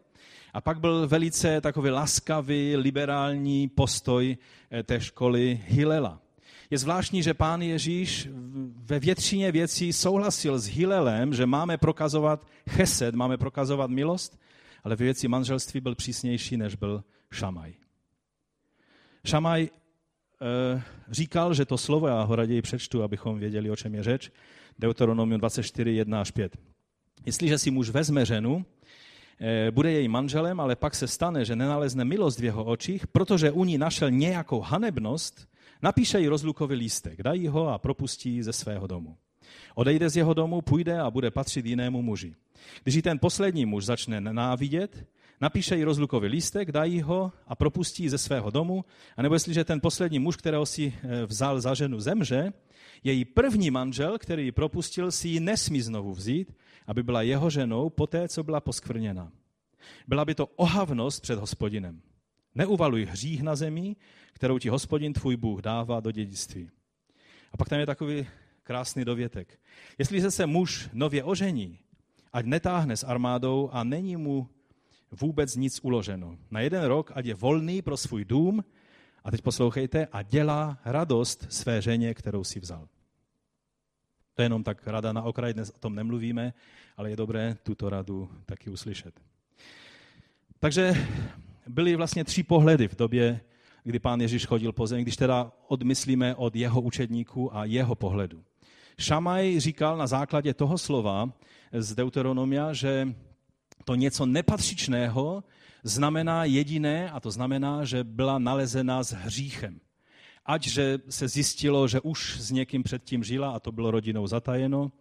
A pak byl velice takový laskavý, liberální postoj eh, té školy Hilela. Je zvláštní, že pán Ježíš ve většině věcí souhlasil s Hilelem, že máme prokazovat chesed, máme prokazovat milost, ale ve věci manželství byl přísnější, než byl Šamaj. Šamaj říkal, že to slovo, já ho raději přečtu, abychom věděli, o čem je řeč, Deuteronomium 24, 1 až 5. Jestliže si muž vezme ženu, e, bude její manželem, ale pak se stane, že nenalezne milost v jeho očích, protože u ní našel nějakou hanebnost, napíše jí rozlukový lístek, dají ho a propustí ze svého domu. Odejde z jeho domu, půjde a bude patřit jinému muži. Když ji ten poslední muž začne nenávidět, napíše jí rozlukový lístek, dají ho a propustí ze svého domu, a nebo jestliže ten poslední muž, kterého si eh, vzal za ženu, zemře, její první manžel, který ji propustil, si ji nesmí znovu vzít, aby byla jeho ženou poté, co byla poskvrněna. Byla by to ohavnost před hospodinem. Neuvaluj hřích na zemi, kterou ti hospodin tvůj Bůh dává do dědictví. A pak tam je takový krásný dovětek. Jestliže se muž nově ožení, ať netáhne s armádou a není mu vůbec nic uloženo. Na jeden rok, ať je volný pro svůj dům, a teď poslouchejte, a dělá radost své ženě, kterou si vzal. To je jenom tak rada na okraj, dnes o tom nemluvíme, ale je dobré tuto radu taky uslyšet. Takže byly vlastně tři pohledy v době, kdy pán Ježíš chodil po zemi, když teda odmyslíme od jeho učedníků a jeho pohledu. Šamaj říkal na základě toho slova z Deuteronomia, že to něco nepatřičného znamená jediné, a to znamená, že byla nalezena s hříchem. Ať, že se zjistilo, že už s někým předtím žila a to bylo rodinou zatajeno,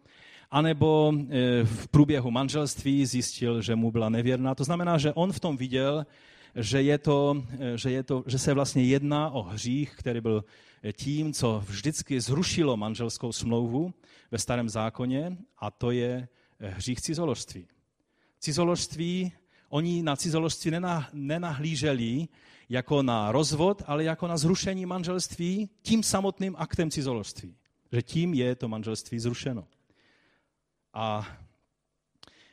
anebo e, v průběhu manželství zjistil, že mu byla nevěrná. To znamená, že on v tom viděl, že, je to, e, že, je to, že se vlastně jedná o hřích, který byl tím, co vždycky zrušilo manželskou smlouvu ve starém zákoně, a to je hřích cizoložství. Cizoložství, oni na cizoložství nenahlíželi jako na rozvod, ale jako na zrušení manželství tím samotným aktem cizoložství. Že tím je to manželství zrušeno. A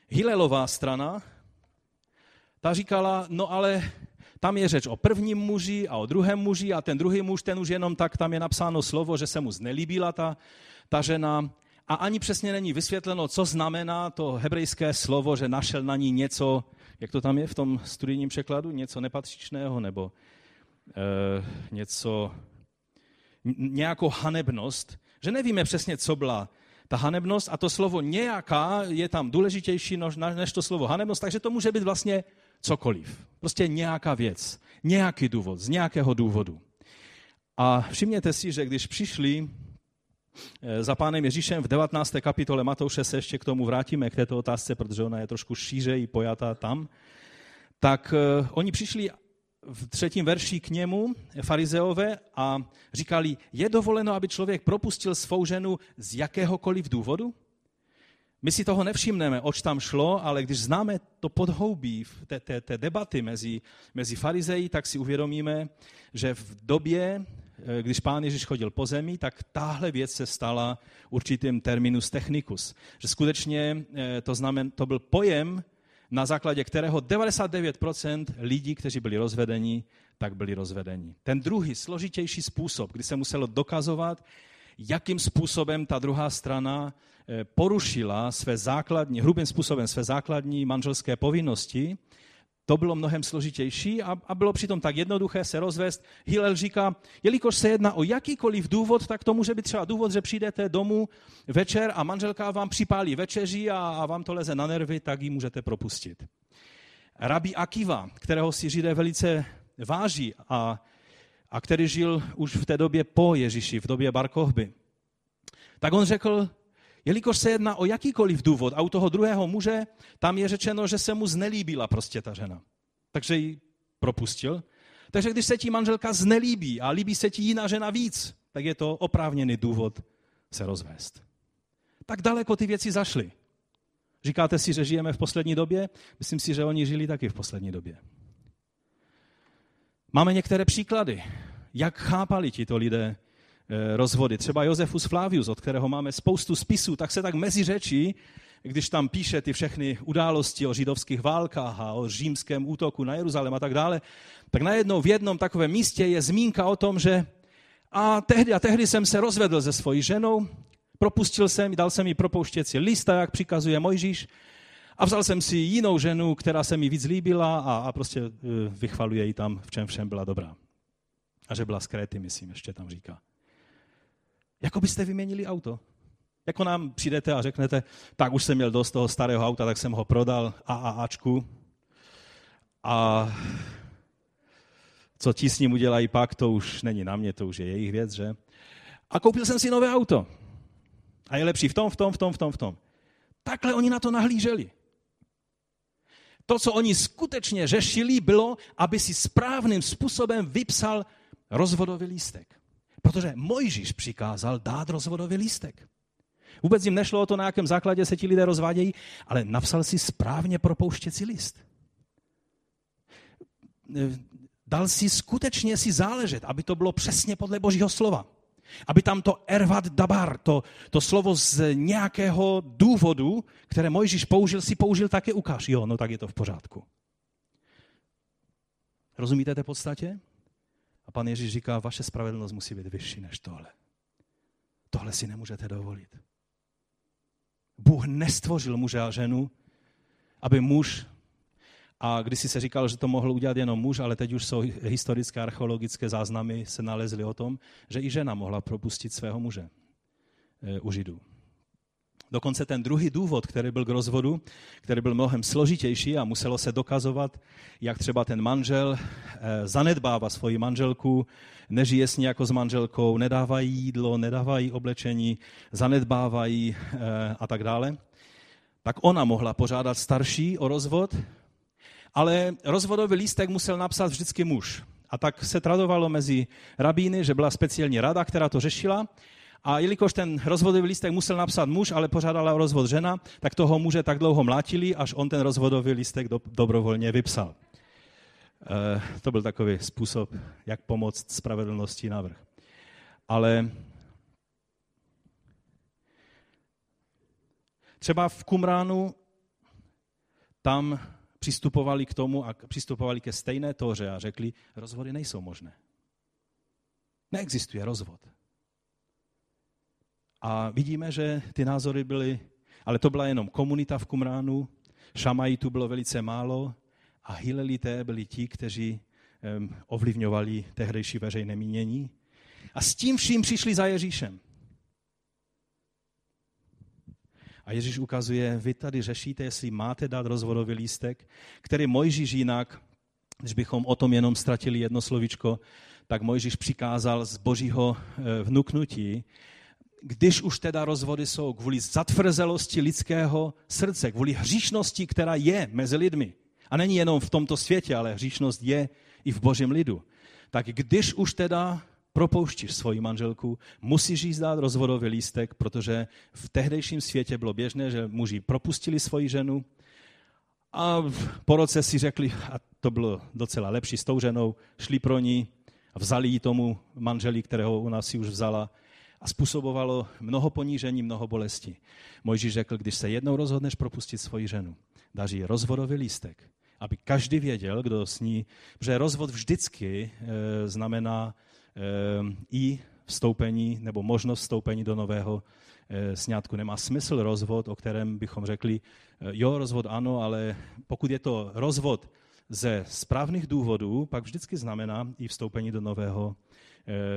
Hilelová strana, ta říkala, no ale tam je řeč o prvním muži a o druhém muži a ten druhý muž, ten už jenom tak, tam je napsáno slovo, že se mu znelíbila ta, ta žena a ani přesně není vysvětleno, co znamená to hebrejské slovo, že našel na ní něco, jak to tam je v tom studijním překladu, něco nepatřičného nebo e, něco, nějakou hanebnost, že nevíme přesně, co byla ta hanebnost a to slovo nějaká je tam důležitější než to slovo hanebnost, takže to může být vlastně cokoliv. Prostě nějaká věc, nějaký důvod, z nějakého důvodu. A všimněte si, že když přišli za pánem Ježíšem v 19. kapitole Matouše se ještě k tomu vrátíme, k této otázce, protože ona je trošku šířeji pojatá tam, tak eh, oni přišli v třetím verši k němu, farizeové, a říkali, je dovoleno, aby člověk propustil svou ženu z jakéhokoliv důvodu? My si toho nevšimneme, oč tam šlo, ale když známe to podhoubí té, té, té debaty mezi, mezi farizeji, tak si uvědomíme, že v době, eh, když pán Ježíš chodil po zemi, tak tahle věc se stala určitým terminus technicus. Že skutečně eh, to, znamen, to byl pojem, na základě kterého 99% lidí, kteří byli rozvedeni, tak byli rozvedeni. Ten druhý, složitější způsob, kdy se muselo dokazovat, jakým způsobem ta druhá strana Eh, porušila své základní, hrubým způsobem své základní manželské povinnosti, to bylo mnohem složitější a, a bylo přitom tak jednoduché se rozvést. Hillel říká, jelikož se jedná o jakýkoliv důvod, tak to může být třeba důvod, že přijdete domů večer a manželka vám připálí večeří a, a vám to leze na nervy, tak ji můžete propustit. Rabí Akiva, kterého si Židé velice váží a, a který žil už v té době po Ježíši, v době Barkohby, tak on řekl, jelikož se jedná o jakýkoliv důvod a u toho druhého muže tam je řečeno, že se mu znelíbila prostě ta žena. Takže ji propustil. Takže když se ti manželka znelíbí a líbí se ti jiná žena víc, tak je to oprávněný důvod se rozvést. Tak daleko ty věci zašly. Říkáte si, že žijeme v poslední době? Myslím si, že oni žili taky v poslední době. Máme některé příklady, jak chápali tito lidé rozvody. Třeba Josefus Flavius, od kterého máme spoustu spisů, tak se tak mezi řečí, když tam píše ty všechny události o židovských válkách a o římském útoku na Jeruzalém a tak dále, tak najednou v jednom takovém místě je zmínka o tom, že a tehdy a tehdy jsem se rozvedl se svojí ženou, propustil jsem, dal jsem jí propouštěcí lista, jak přikazuje Mojžíš, a vzal jsem si jinou ženu, která se mi víc líbila a, a prostě uh, vychvaluje ji tam, v čem všem byla dobrá. A že byla z Kréty, myslím, ještě tam říká. Jako byste vyměnili auto. Jako nám přijdete a řeknete, tak už jsem měl dost toho starého auta, tak jsem ho prodal AAAčku. A co ti s ním udělají pak, to už není na mě, to už je jejich věc, že? A koupil jsem si nové auto. A je lepší v tom, v tom, v tom, v tom, v tom. Takhle oni na to nahlíželi. To, co oni skutečně řešili, bylo, aby si správným způsobem vypsal rozvodový lístek. Protože Mojžíš přikázal dát rozvodový lístek. Vůbec jim nešlo o to, na jakém základě se ti lidé rozvádějí, ale napsal si správně propouštěcí list. Dal si skutečně si záležet, aby to bylo přesně podle Božího slova. Aby tam to ervat dabar, to, to slovo z nějakého důvodu, které Mojžíš použil, si použil také ukáž. Jo, no tak je to v pořádku. Rozumíte té podstatě? A pan Ježíš říká, vaše spravedlnost musí být vyšší než tohle. Tohle si nemůžete dovolit. Bůh nestvořil muže a ženu, aby muž, a když si se říkal, že to mohl udělat jenom muž, ale teď už jsou historické archeologické záznamy, se nalezly o tom, že i žena mohla propustit svého muže e, u Židů. Dokonce ten druhý důvod, který byl k rozvodu, který byl mnohem složitější a muselo se dokazovat, jak třeba ten manžel eh, zanedbává svoji manželku, nežije s ní jako s manželkou, nedávají jídlo, nedávají oblečení, zanedbávají eh, a tak dále, tak ona mohla požádat starší o rozvod, ale rozvodový lístek musel napsat vždycky muž. A tak se tradovalo mezi rabíny, že byla speciální rada, která to řešila a jelikož ten rozvodový lístek musel napsat muž, ale požádala o rozvod žena, tak toho muže tak dlouho mlátili, až on ten rozvodový lístek do, dobrovolně vypsal. E, to byl takový způsob, jak pomoct spravedlnosti navrh. Ale třeba v Kumránu tam přistupovali k tomu a přistupovali ke stejné toře a řekli, rozvody nejsou možné. Neexistuje rozvod. A vidíme, že ty názory byly, ale to byla jenom komunita v Kumránu, šamajitů bylo velice málo a Hilelité byli ti, kteří ovlivňovali tehdejší veřejné mínění. A s tím vším přišli za Ježíšem. A Ježíš ukazuje, vy tady řešíte, jestli máte dát rozvodový lístek, který Mojžíš jinak, když bychom o tom jenom ztratili jedno slovičko, tak Mojžíš přikázal z božího eh, vnuknutí, když už teda rozvody jsou kvůli zatvrzelosti lidského srdce, kvůli hříšnosti, která je mezi lidmi, a není jenom v tomto světě, ale hříšnost je i v božím lidu, tak když už teda propouštíš svoji manželku, musíš jí zdát rozvodový lístek, protože v tehdejším světě bylo běžné, že muži propustili svoji ženu a po roce si řekli, a to bylo docela lepší s tou ženou, šli pro ní vzali ji tomu manželi, kterého u nás si už vzala a způsobovalo mnoho ponížení, mnoho bolesti. Mojžíš řekl, když se jednou rozhodneš propustit svoji ženu, daří rozvodový lístek, aby každý věděl, kdo s ní, protože rozvod vždycky e, znamená e, i vstoupení nebo možnost vstoupení do nového e, sňatku. Nemá smysl rozvod, o kterém bychom řekli, e, jo, rozvod ano, ale pokud je to rozvod ze správných důvodů pak vždycky znamená i vstoupení do nového,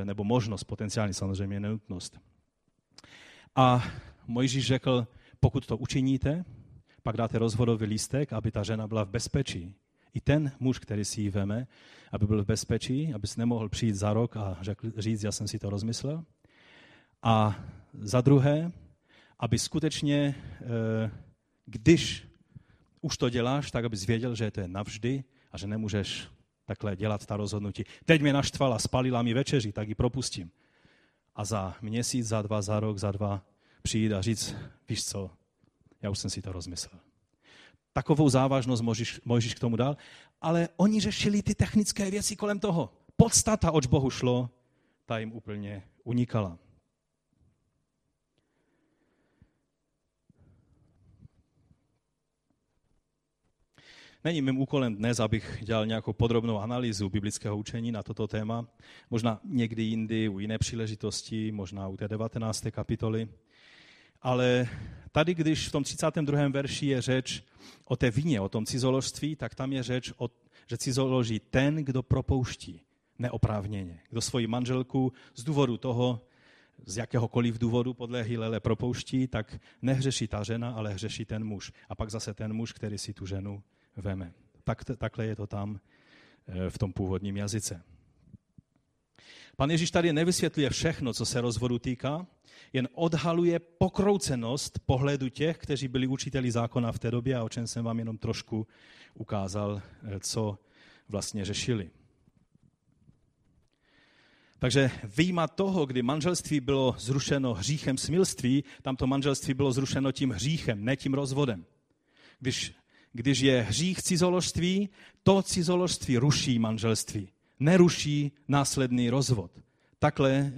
nebo možnost, potenciálně samozřejmě nenutnost. A Mojžíš řekl, pokud to učiníte, pak dáte rozvodový lístek, aby ta žena byla v bezpečí. I ten muž, který si ji veme, aby byl v bezpečí, aby se nemohl přijít za rok a řekl, říct, já jsem si to rozmyslel. A za druhé, aby skutečně, eh, když už to děláš, tak abys věděl, že to je navždy a že nemůžeš takhle dělat ta rozhodnutí. Teď mě naštvala, spalila mi večeři, tak ji propustím. A za měsíc, za dva, za rok, za dva přijít a říct, víš co, já už jsem si to rozmyslel. Takovou závažnost Mojžíš, Mojžíš k tomu dal, ale oni řešili ty technické věci kolem toho. Podstata, oč Bohu šlo, ta jim úplně unikala. Není mým úkolem dnes, abych dělal nějakou podrobnou analýzu biblického učení na toto téma. Možná někdy jindy, u jiné příležitosti, možná u té 19. kapitoly. Ale tady, když v tom 32. verši je řeč o té víně, o tom cizoložství, tak tam je řeč, o, že cizoloží ten, kdo propouští neoprávněně, kdo svoji manželku z důvodu toho, z jakéhokoliv důvodu podle Hilele propouští, tak nehřeší ta žena, ale hřeší ten muž. A pak zase ten muž, který si tu ženu veme. Tak, takhle je to tam eh, v tom původním jazyce. Pan Ježíš tady nevysvětluje všechno, co se rozvodu týká, jen odhaluje pokroucenost pohledu těch, kteří byli učiteli zákona v té době a o čem jsem vám jenom trošku ukázal, eh, co vlastně řešili. Takže výjima toho, kdy manželství bylo zrušeno hříchem smilství, tam to manželství bylo zrušeno tím hříchem, ne tím rozvodem. Když když je hřích cizoložství, to cizoložství ruší manželství, neruší následný rozvod. Takhle e,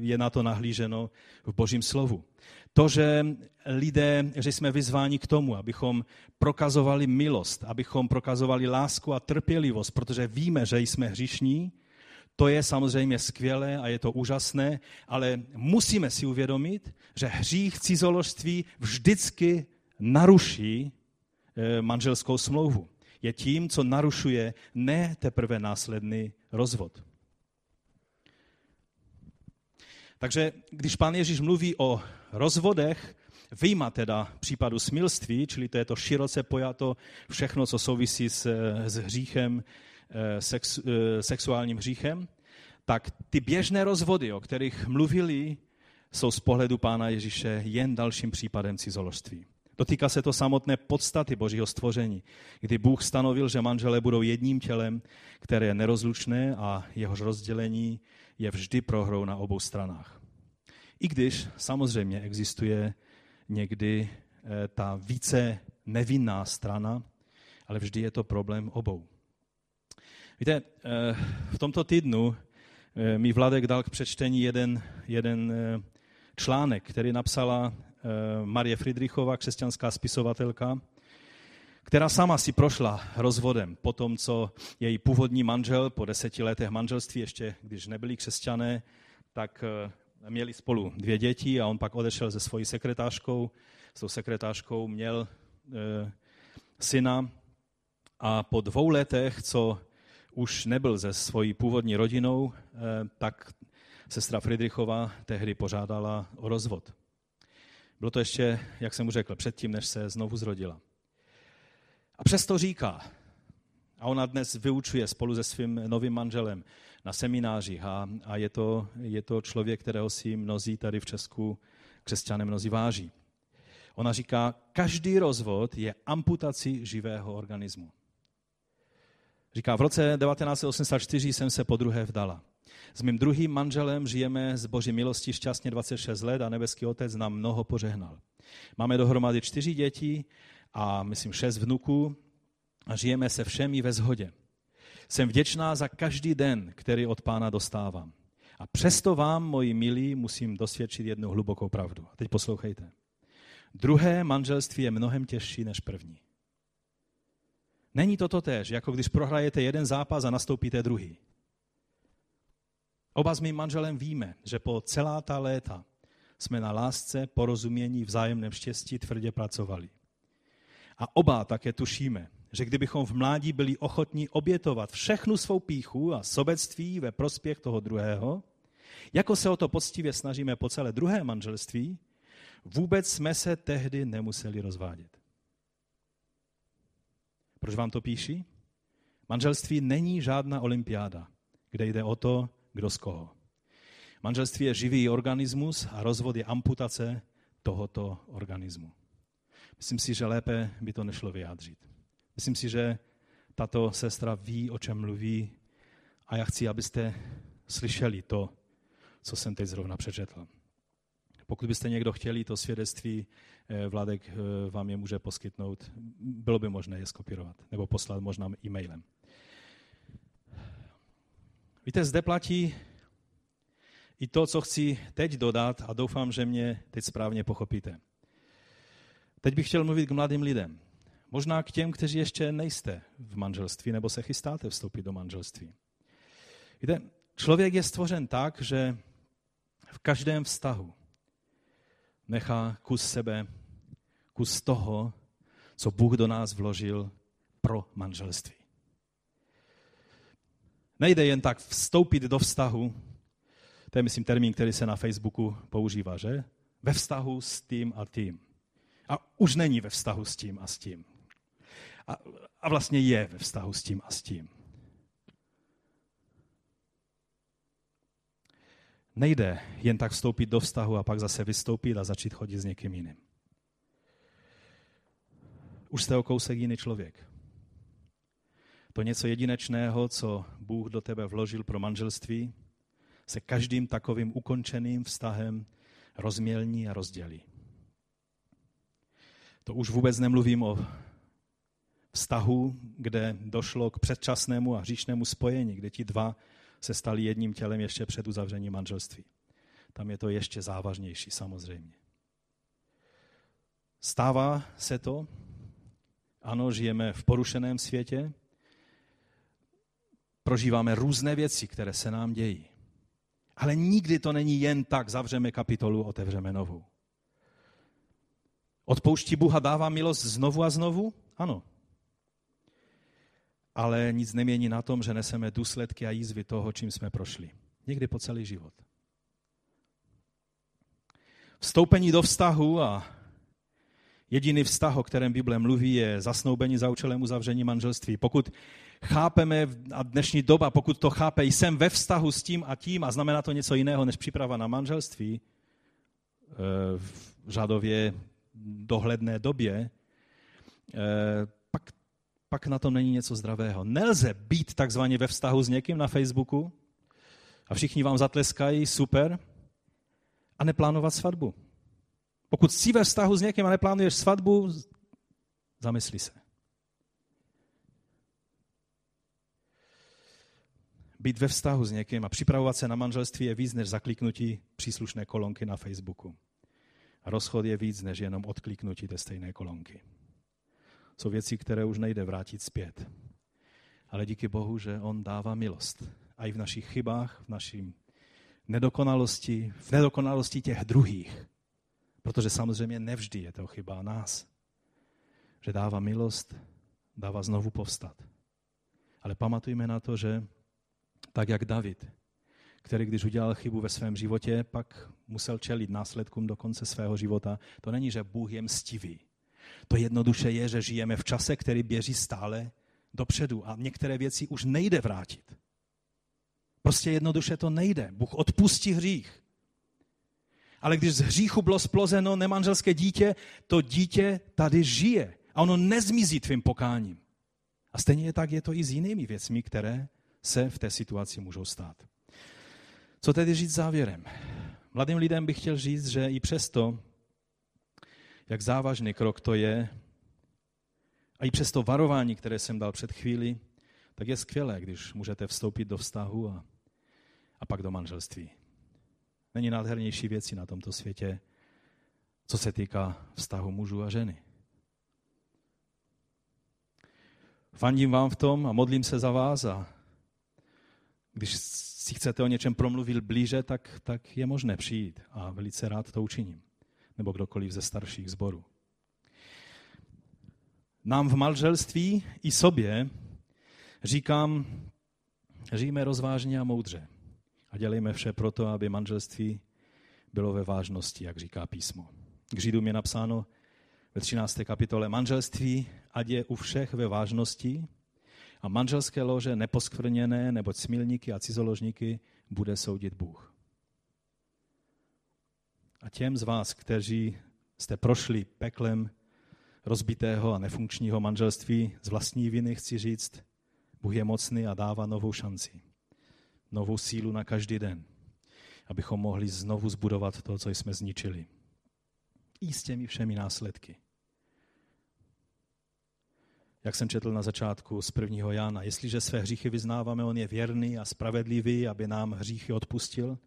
je na to nahlíženo v Božím slovu. To, že lidé, že jsme vyzváni k tomu, abychom prokazovali milost, abychom prokazovali lásku a trpělivost, protože víme, že jsme hříšní, to je samozřejmě skvělé a je to úžasné, ale musíme si uvědomit, že hřích cizoložství vždycky naruší manželskou smlouvu. Je tím, co narušuje ne teprve následný rozvod. Takže když pán Ježíš mluví o rozvodech, vyjma teda případu smilství, čili to je to široce pojato všechno, co souvisí s, s hříchem, eh, sex, eh, sexuálním hříchem, tak ty běžné rozvody, o kterých mluvili, jsou z pohledu pána Ježíše jen dalším případem cizoložství. Dotýká se to samotné podstaty Božího stvoření, kdy Bůh stanovil, že manželé budou jedním tělem, které je nerozlučné a jehož rozdělení je vždy prohrou na obou stranách. I když samozřejmě existuje někdy eh, ta více nevinná strana, ale vždy je to problém obou. Víte, eh, v tomto týdnu eh, mi Vladek dal k přečtení jeden, jeden článek, který napsala Marie Friedrichová, křesťanská spisovatelka, která sama si prošla rozvodem po tom, co její původní manžel po deseti letech manželství, ještě když nebyli křesťané, tak eh, měli spolu dvě děti a on pak odešel se svojí sekretářkou. S tou sekretářkou měl e, syna a po dvou letech, co už nebyl se svojí původní rodinou, e, tak sestra Friedrichová tehdy požádala o rozvod. Bylo to ještě, jak jsem mu řekl, předtím, než se znovu zrodila. A přesto říká, a ona dnes vyučuje spolu se svým novým manželem na seminářích a, a je, to, je to člověk, kterého si mnozí tady v Česku křesťané mnozí váží. Ona říká, každý rozvod je amputací živého organismu. Říká, v roce 1984 jsem se po druhé vdala. S mým druhým manželem žijeme z boží milosti šťastně 26 let a nebeský otec nám mnoho požehnal. Máme dohromady čtyři děti a myslím šest vnuků a žijeme se všemi ve shodě. Jsem vděčná za každý den, který od pána dostávám. A přesto vám, moji milí, musím dosvědčit jednu hlubokou pravdu. A teď poslouchejte. Druhé manželství je mnohem těžší než první. Není to totéž, jako když prohrajete jeden zápas a nastoupíte druhý. Oba s mým manželem víme, že po celá ta léta jsme na lásce, porozumění, vzájemném štěstí tvrdě pracovali. A oba také tušíme, že kdybychom v mládí byli ochotní obětovat všechnu svou píchu a sobectví ve prospěch toho druhého, jako se o to poctivě snažíme po celé druhé manželství, vůbec jsme se tehdy nemuseli rozvádět. Proč vám to píši? Manželství není žádná olympiáda, kde jde o to, kdo z koho. Manželství je živý organismus a rozvod je amputace tohoto organismu. Myslím si, že lépe by to nešlo vyjádřit. Myslím si, že tato sestra ví, o čem mluví a já chci, abyste slyšeli to, co jsem teď zrovna přečetl. Pokud byste někdo chtěli to svědectví, eh, Vladek eh, vám je může poskytnout. Bylo by možné je skopírovat nebo poslat možná e-mailem. Víte, zde platí i to, co chci teď dodat a doufám, že mě teď správně pochopíte. Teď bych chtěl mluvit k mladým lidem. Možná k těm, kteří ještě nejste v manželství nebo se chystáte vstoupit do manželství. Víte, člověk je stvořen tak, že v každém vztahu nechá kus sebe, kus toho, co Bůh do nás vložil pro manželství. Nejde jen tak vstoupit do vztahu, to je, myslím, termín, který se na Facebooku používá, že? Ve vztahu s tím a tím. A už není ve vztahu s tím a s tím. A, a vlastně je ve vztahu s tím a s tím. Nejde jen tak vstoupit do vztahu a pak zase vystoupit a začít chodit s někým jiným. Už jste o kousek jiný člověk. To něco jedinečného, co Bůh do tebe vložil pro manželství, se každým takovým ukončeným vztahem rozmělní a rozdělí. To už vůbec nemluvím o vztahu, kde došlo k předčasnému a hříšnému spojení, kde ti dva se stali jedním tělem ještě před uzavřením manželství. Tam je to ještě závažnější, samozřejmě. Stává se to, ano, žijeme v porušeném světě, prožíváme různé věci, které se nám dějí. Ale nikdy to není jen tak, zavřeme kapitolu, otevřeme novou. Odpouští Bůh dává milost znovu a znovu? Ano. Ale nic nemění na tom, že neseme důsledky a jízvy toho, čím jsme prošli. Někdy po celý život. Vstoupení do vztahu a jediný vztah, o kterém Bible mluví, je zasnoubení za účelem uzavření manželství. Pokud chápeme, a dnešní doba, pokud to chápe, jsem ve vztahu s tím a tím a znamená to něco jiného než příprava na manželství, eh, v řadově dohledné době, eh, pak, pak na tom není něco zdravého. Nelze být takzvaně ve vztahu s někým na Facebooku a všichni vám zatleskají, super, a neplánovat svatbu. Pokud jsi ve vztahu s někým a neplánuješ svatbu, zamysli se. Být ve vztahu s někým a připravovat se na manželství je víc než zakliknutí příslušné kolonky na Facebooku. A rozchod je víc než jenom odkliknutí té stejné kolonky. Jsou věci, které už nejde vrátit zpět. Ale díky Bohu, že On dává milost. A i v našich chybách, v naší nedokonalosti, v nedokonalosti těch druhých. Protože samozřejmě nevždy je to chyba nás. Že dává milost, dává znovu povstat. Ale pamatujme na to, že tak jak David, který když udělal chybu ve svém životě, pak musel čelit následkům do konce svého života. To není, že Bůh je mstivý. To jednoduše je, že žijeme v čase, který běží stále dopředu a některé věci už nejde vrátit. Prostě jednoduše to nejde. Bůh odpustí hřích. Ale když z hříchu bylo splozeno nemanželské dítě, to dítě tady žije a ono nezmizí tvým pokáním. A stejně tak je to i s jinými věcmi, které se v té situaci můžou stát. Co tedy říct závěrem? Mladým lidem bych chtěl říct, že i přesto, jak závažný krok to je, a i přesto varování, které jsem dal před chvíli, tak je skvělé, když můžete vstoupit do vztahu a, a pak do manželství. Není nádhernější věci na tomto světě, co se týká vztahu mužů a ženy. Fandím vám v tom a modlím se za vás a když si chcete o něčem promluvit blíže, tak, tak je možné přijít a velice rád to učiním. Nebo kdokoliv ze starších zborů. nám v manželství i sobě říkám, žijeme rozvážně a moudře a dělejme vše proto, aby manželství bylo ve vážnosti, jak říká písmo. K Židům je napsáno ve 13. kapitole manželství, ať je u všech ve vážnosti a manželské lože neposkvrněné, neboť smilníky a cizoložníky bude soudit Bůh. A těm z vás, kteří jste prošli peklem rozbitého a nefunkčního manželství z vlastní viny, chci říct, Bůh je mocný a dává novou šanci, novou sílu na každý den, abychom mohli znovu zbudovat to, co jsme zničili. I s těmi všemi následky. Jak jsem četl na začátku z prvního Jána, jestliže své hříchy vyznáváme, on je věrný a spravedlivý, aby nám hříchy odpustil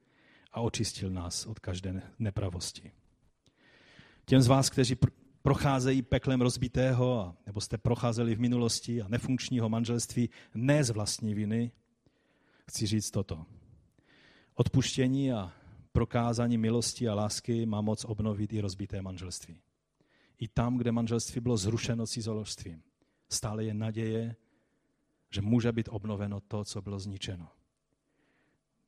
a očistil nás od každé nepravosti. Těm z vás, kteří procházejí peklem rozbitého, nebo jste procházeli v minulosti a nefunkčního manželství ne z vlastní viny, chci říct toto. Odpuštění a prokázání milosti a lásky má moc obnovit i rozbité manželství. I tam, kde manželství bylo zrušeno cizoložstvím, stále je naděje, že může být obnoveno to, co bylo zničeno.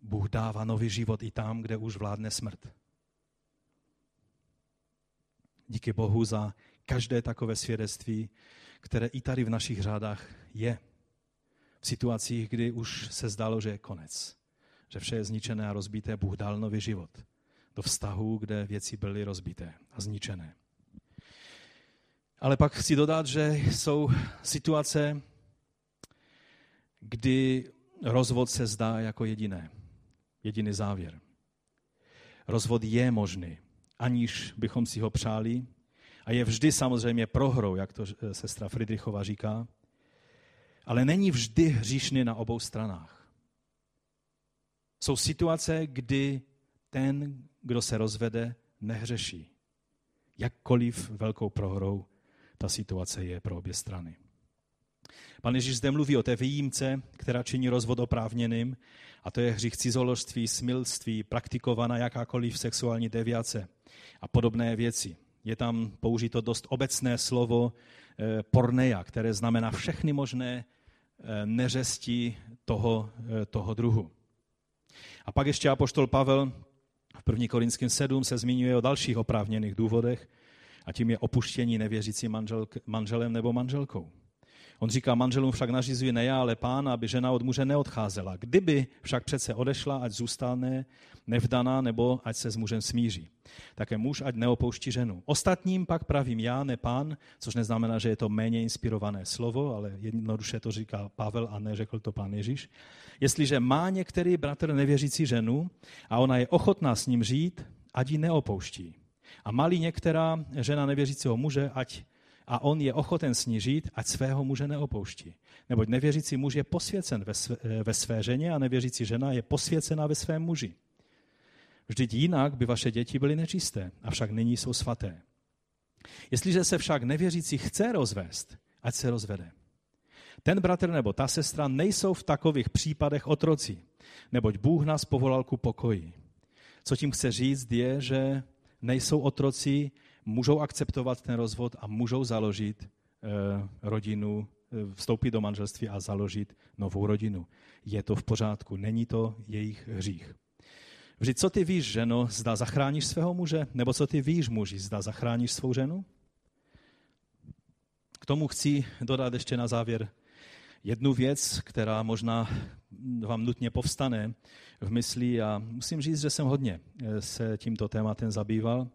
Bůh dává nový život i tam, kde už vládne smrt. Díky Bohu za každé takové svědectví, které i tady v našich řádách je. V situacích, kdy už se zdalo, že je konec, že vše je zničené a rozbité, Bůh dal nový život do vztahu, kde věci byly rozbité a zničené. Ale pak chci dodat, že jsou situace, kdy rozvod se zdá jako jediné, jediný závěr. Rozvod je možný, aniž bychom si ho přáli. A je vždy samozřejmě prohrou, jak to sestra Friedrichova říká, ale není vždy hříšný na obou stranách. Jsou situace, kdy ten, kdo se rozvede, nehřeší. Jakkoliv velkou prohrou ta situace je pro obě strany. Pan Ježíš zde mluví o té výjimce, která činí rozvod oprávněným, a to je hřích cizoložství, smilství, praktikovaná jakákoliv sexuální deviace a podobné věci. Je tam použito dost obecné slovo eh, které znamená všechny možné eh, neřesti toho, eh, toho druhu. A pak ještě apoštol Pavel v 1. Korinském 7 se zmiňuje o dalších oprávněných důvodech, a tím je opuštění nevěřící manžel, manželem nebo manželkou. On říká, manželům však nařizuje ne já, ale pán, aby žena od muže neodcházela. Kdyby však přece odešla, ať zůstane nevdaná, nebo ať se s mužem smíří. Také muž ať neopouští ženu. Ostatním pak pravím já, ne pán, což neznamená, že je to méně inspirované slovo, ale jednoduše to říká Pavel a neřekl to pán Ježíš. Jestliže má některý bratr nevěřící ženu a ona je ochotná s ním žít, ať ji neopouští. A malí některá žena nevěřícího muže, ať a on je ochoten s ní žít, ať svého muže neopouští. Neboť nevěřící muž je posvěcen ve své, ve své ženě a nevěřící žena je posvěcena ve svém muži. Vždyť jinak by vaše děti byly nečisté, avšak nyní jsou svaté. Jestliže se však nevěřící chce rozvést, ať se rozvede. Ten bratr nebo ta sestra nejsou v takových případech otroci, neboť Bůh nás povolal ku pokoji. Co tím chce říct je, že nejsou otroci, můžou akceptovat ten rozvod a můžou založit eh, rodinu, eh, vstoupit do manželství a založit novou rodinu. Je to v pořádku, není to jejich hřích. Vždyť co ty víš, ženo, zda zachráníš svého muže, nebo co ty víš, muži, zda zachráníš svou ženu? K tomu chci dodat ještě na závěr jednu věc, která možná vám nutně povstane v mysli a musím říct, že jsem hodně eh, se tímto tématem zabýval.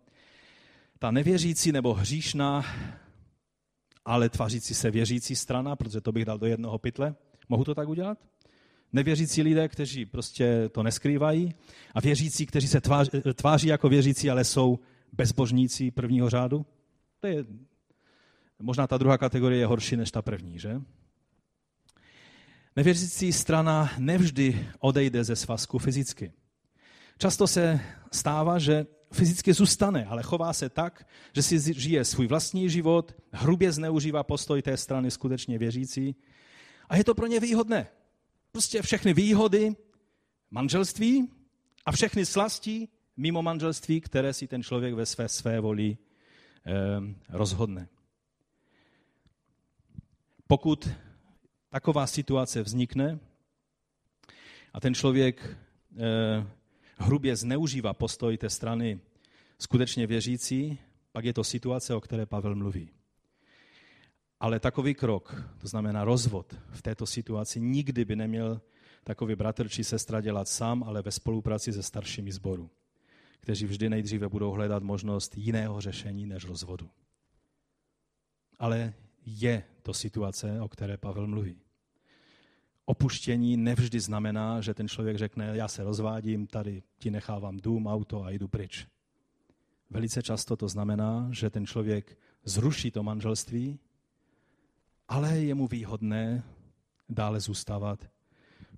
Ta nevěřící nebo hříšná, ale tvařící se věřící strana, protože to bych dal do jednoho pytle, mohu to tak udělat? Nevěřící lidé, kteří prostě to neskrývají a věřící, kteří se tváří, tváří jako věřící, ale jsou bezbožníci prvního řádu. To je, možná ta druhá kategorie je horší než ta první, že? Nevěřící strana nevždy odejde ze svazku fyzicky. Často se stává, že fyzicky zůstane, ale chová se tak, že si žije svůj vlastní život, hrubě zneužívá postoj té strany skutečně věřící a je to pro ně výhodné. Prostě všechny výhody manželství a všechny slasti mimo manželství, které si ten člověk ve své své voli eh, rozhodne. pokud taková situace vznikne a ten člověk eh, hrubě zneužívá postoj té strany skutečně věřící, pak je to situace, o které Pavel mluví. Ale takový krok, to znamená rozvod v této situaci, nikdy by neměl takový bratr či sestra dělat sám, ale ve spolupráci se staršími sboru, kteří vždy nejdříve budou hledat možnost jiného řešení než rozvodu. Ale je to situace, o které Pavel mluví. Opuštění nevždy znamená, že ten člověk řekne, já se rozvádím, tady ti nechávám dům, auto a jdu pryč. Velice často to znamená, že ten člověk zruší to manželství, ale je mu výhodné dále zůstávat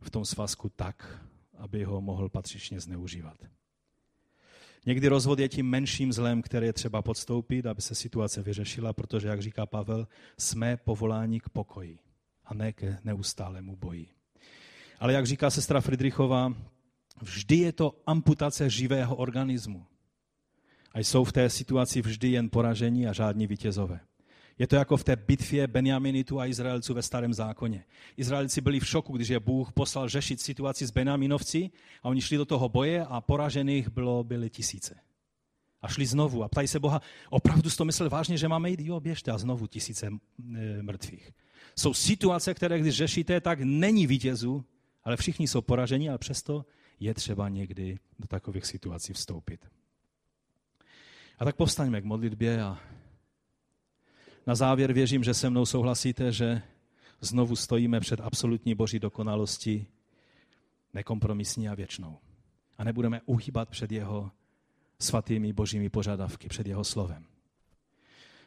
v tom svazku tak, aby ho mohl patřičně zneužívat. Někdy rozvod je tím menším zlem, které je třeba podstoupit, aby se situace vyřešila, protože, jak říká Pavel, jsme povoláni k pokoji a ne ke neustálému boji. Ale jak říká sestra Friedrichová, vždy je to amputace živého organismu. A jsou v té situaci vždy jen poražení a žádní vítězové. Je to jako v té bitvě Benjaminitu a Izraelců ve starém zákoně. Izraelci byli v šoku, když je Bůh poslal řešit situaci s Benjaminovci a oni šli do toho boje a poražených bylo, byly tisíce. A šli znovu a ptají se Boha, opravdu jsi to myslel vážně, že máme jít? Jo, běžte a znovu tisíce e, mrtvých. Jsou situace, které když řešíte, tak není vítězů, ale všichni jsou poraženi, ale přesto je třeba někdy do takových situací vstoupit. A tak povstaňme k modlitbě a na závěr věřím, že se mnou souhlasíte, že znovu stojíme před absolutní boží dokonalostí, nekompromisní a věčnou. A nebudeme uhýbat před jeho svatými božími požadavky, před jeho slovem.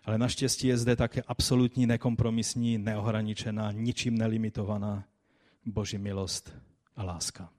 Ale naštěstí je zde také absolutní nekompromisní, neohraničená, ničím nelimitovaná boží milost a láska.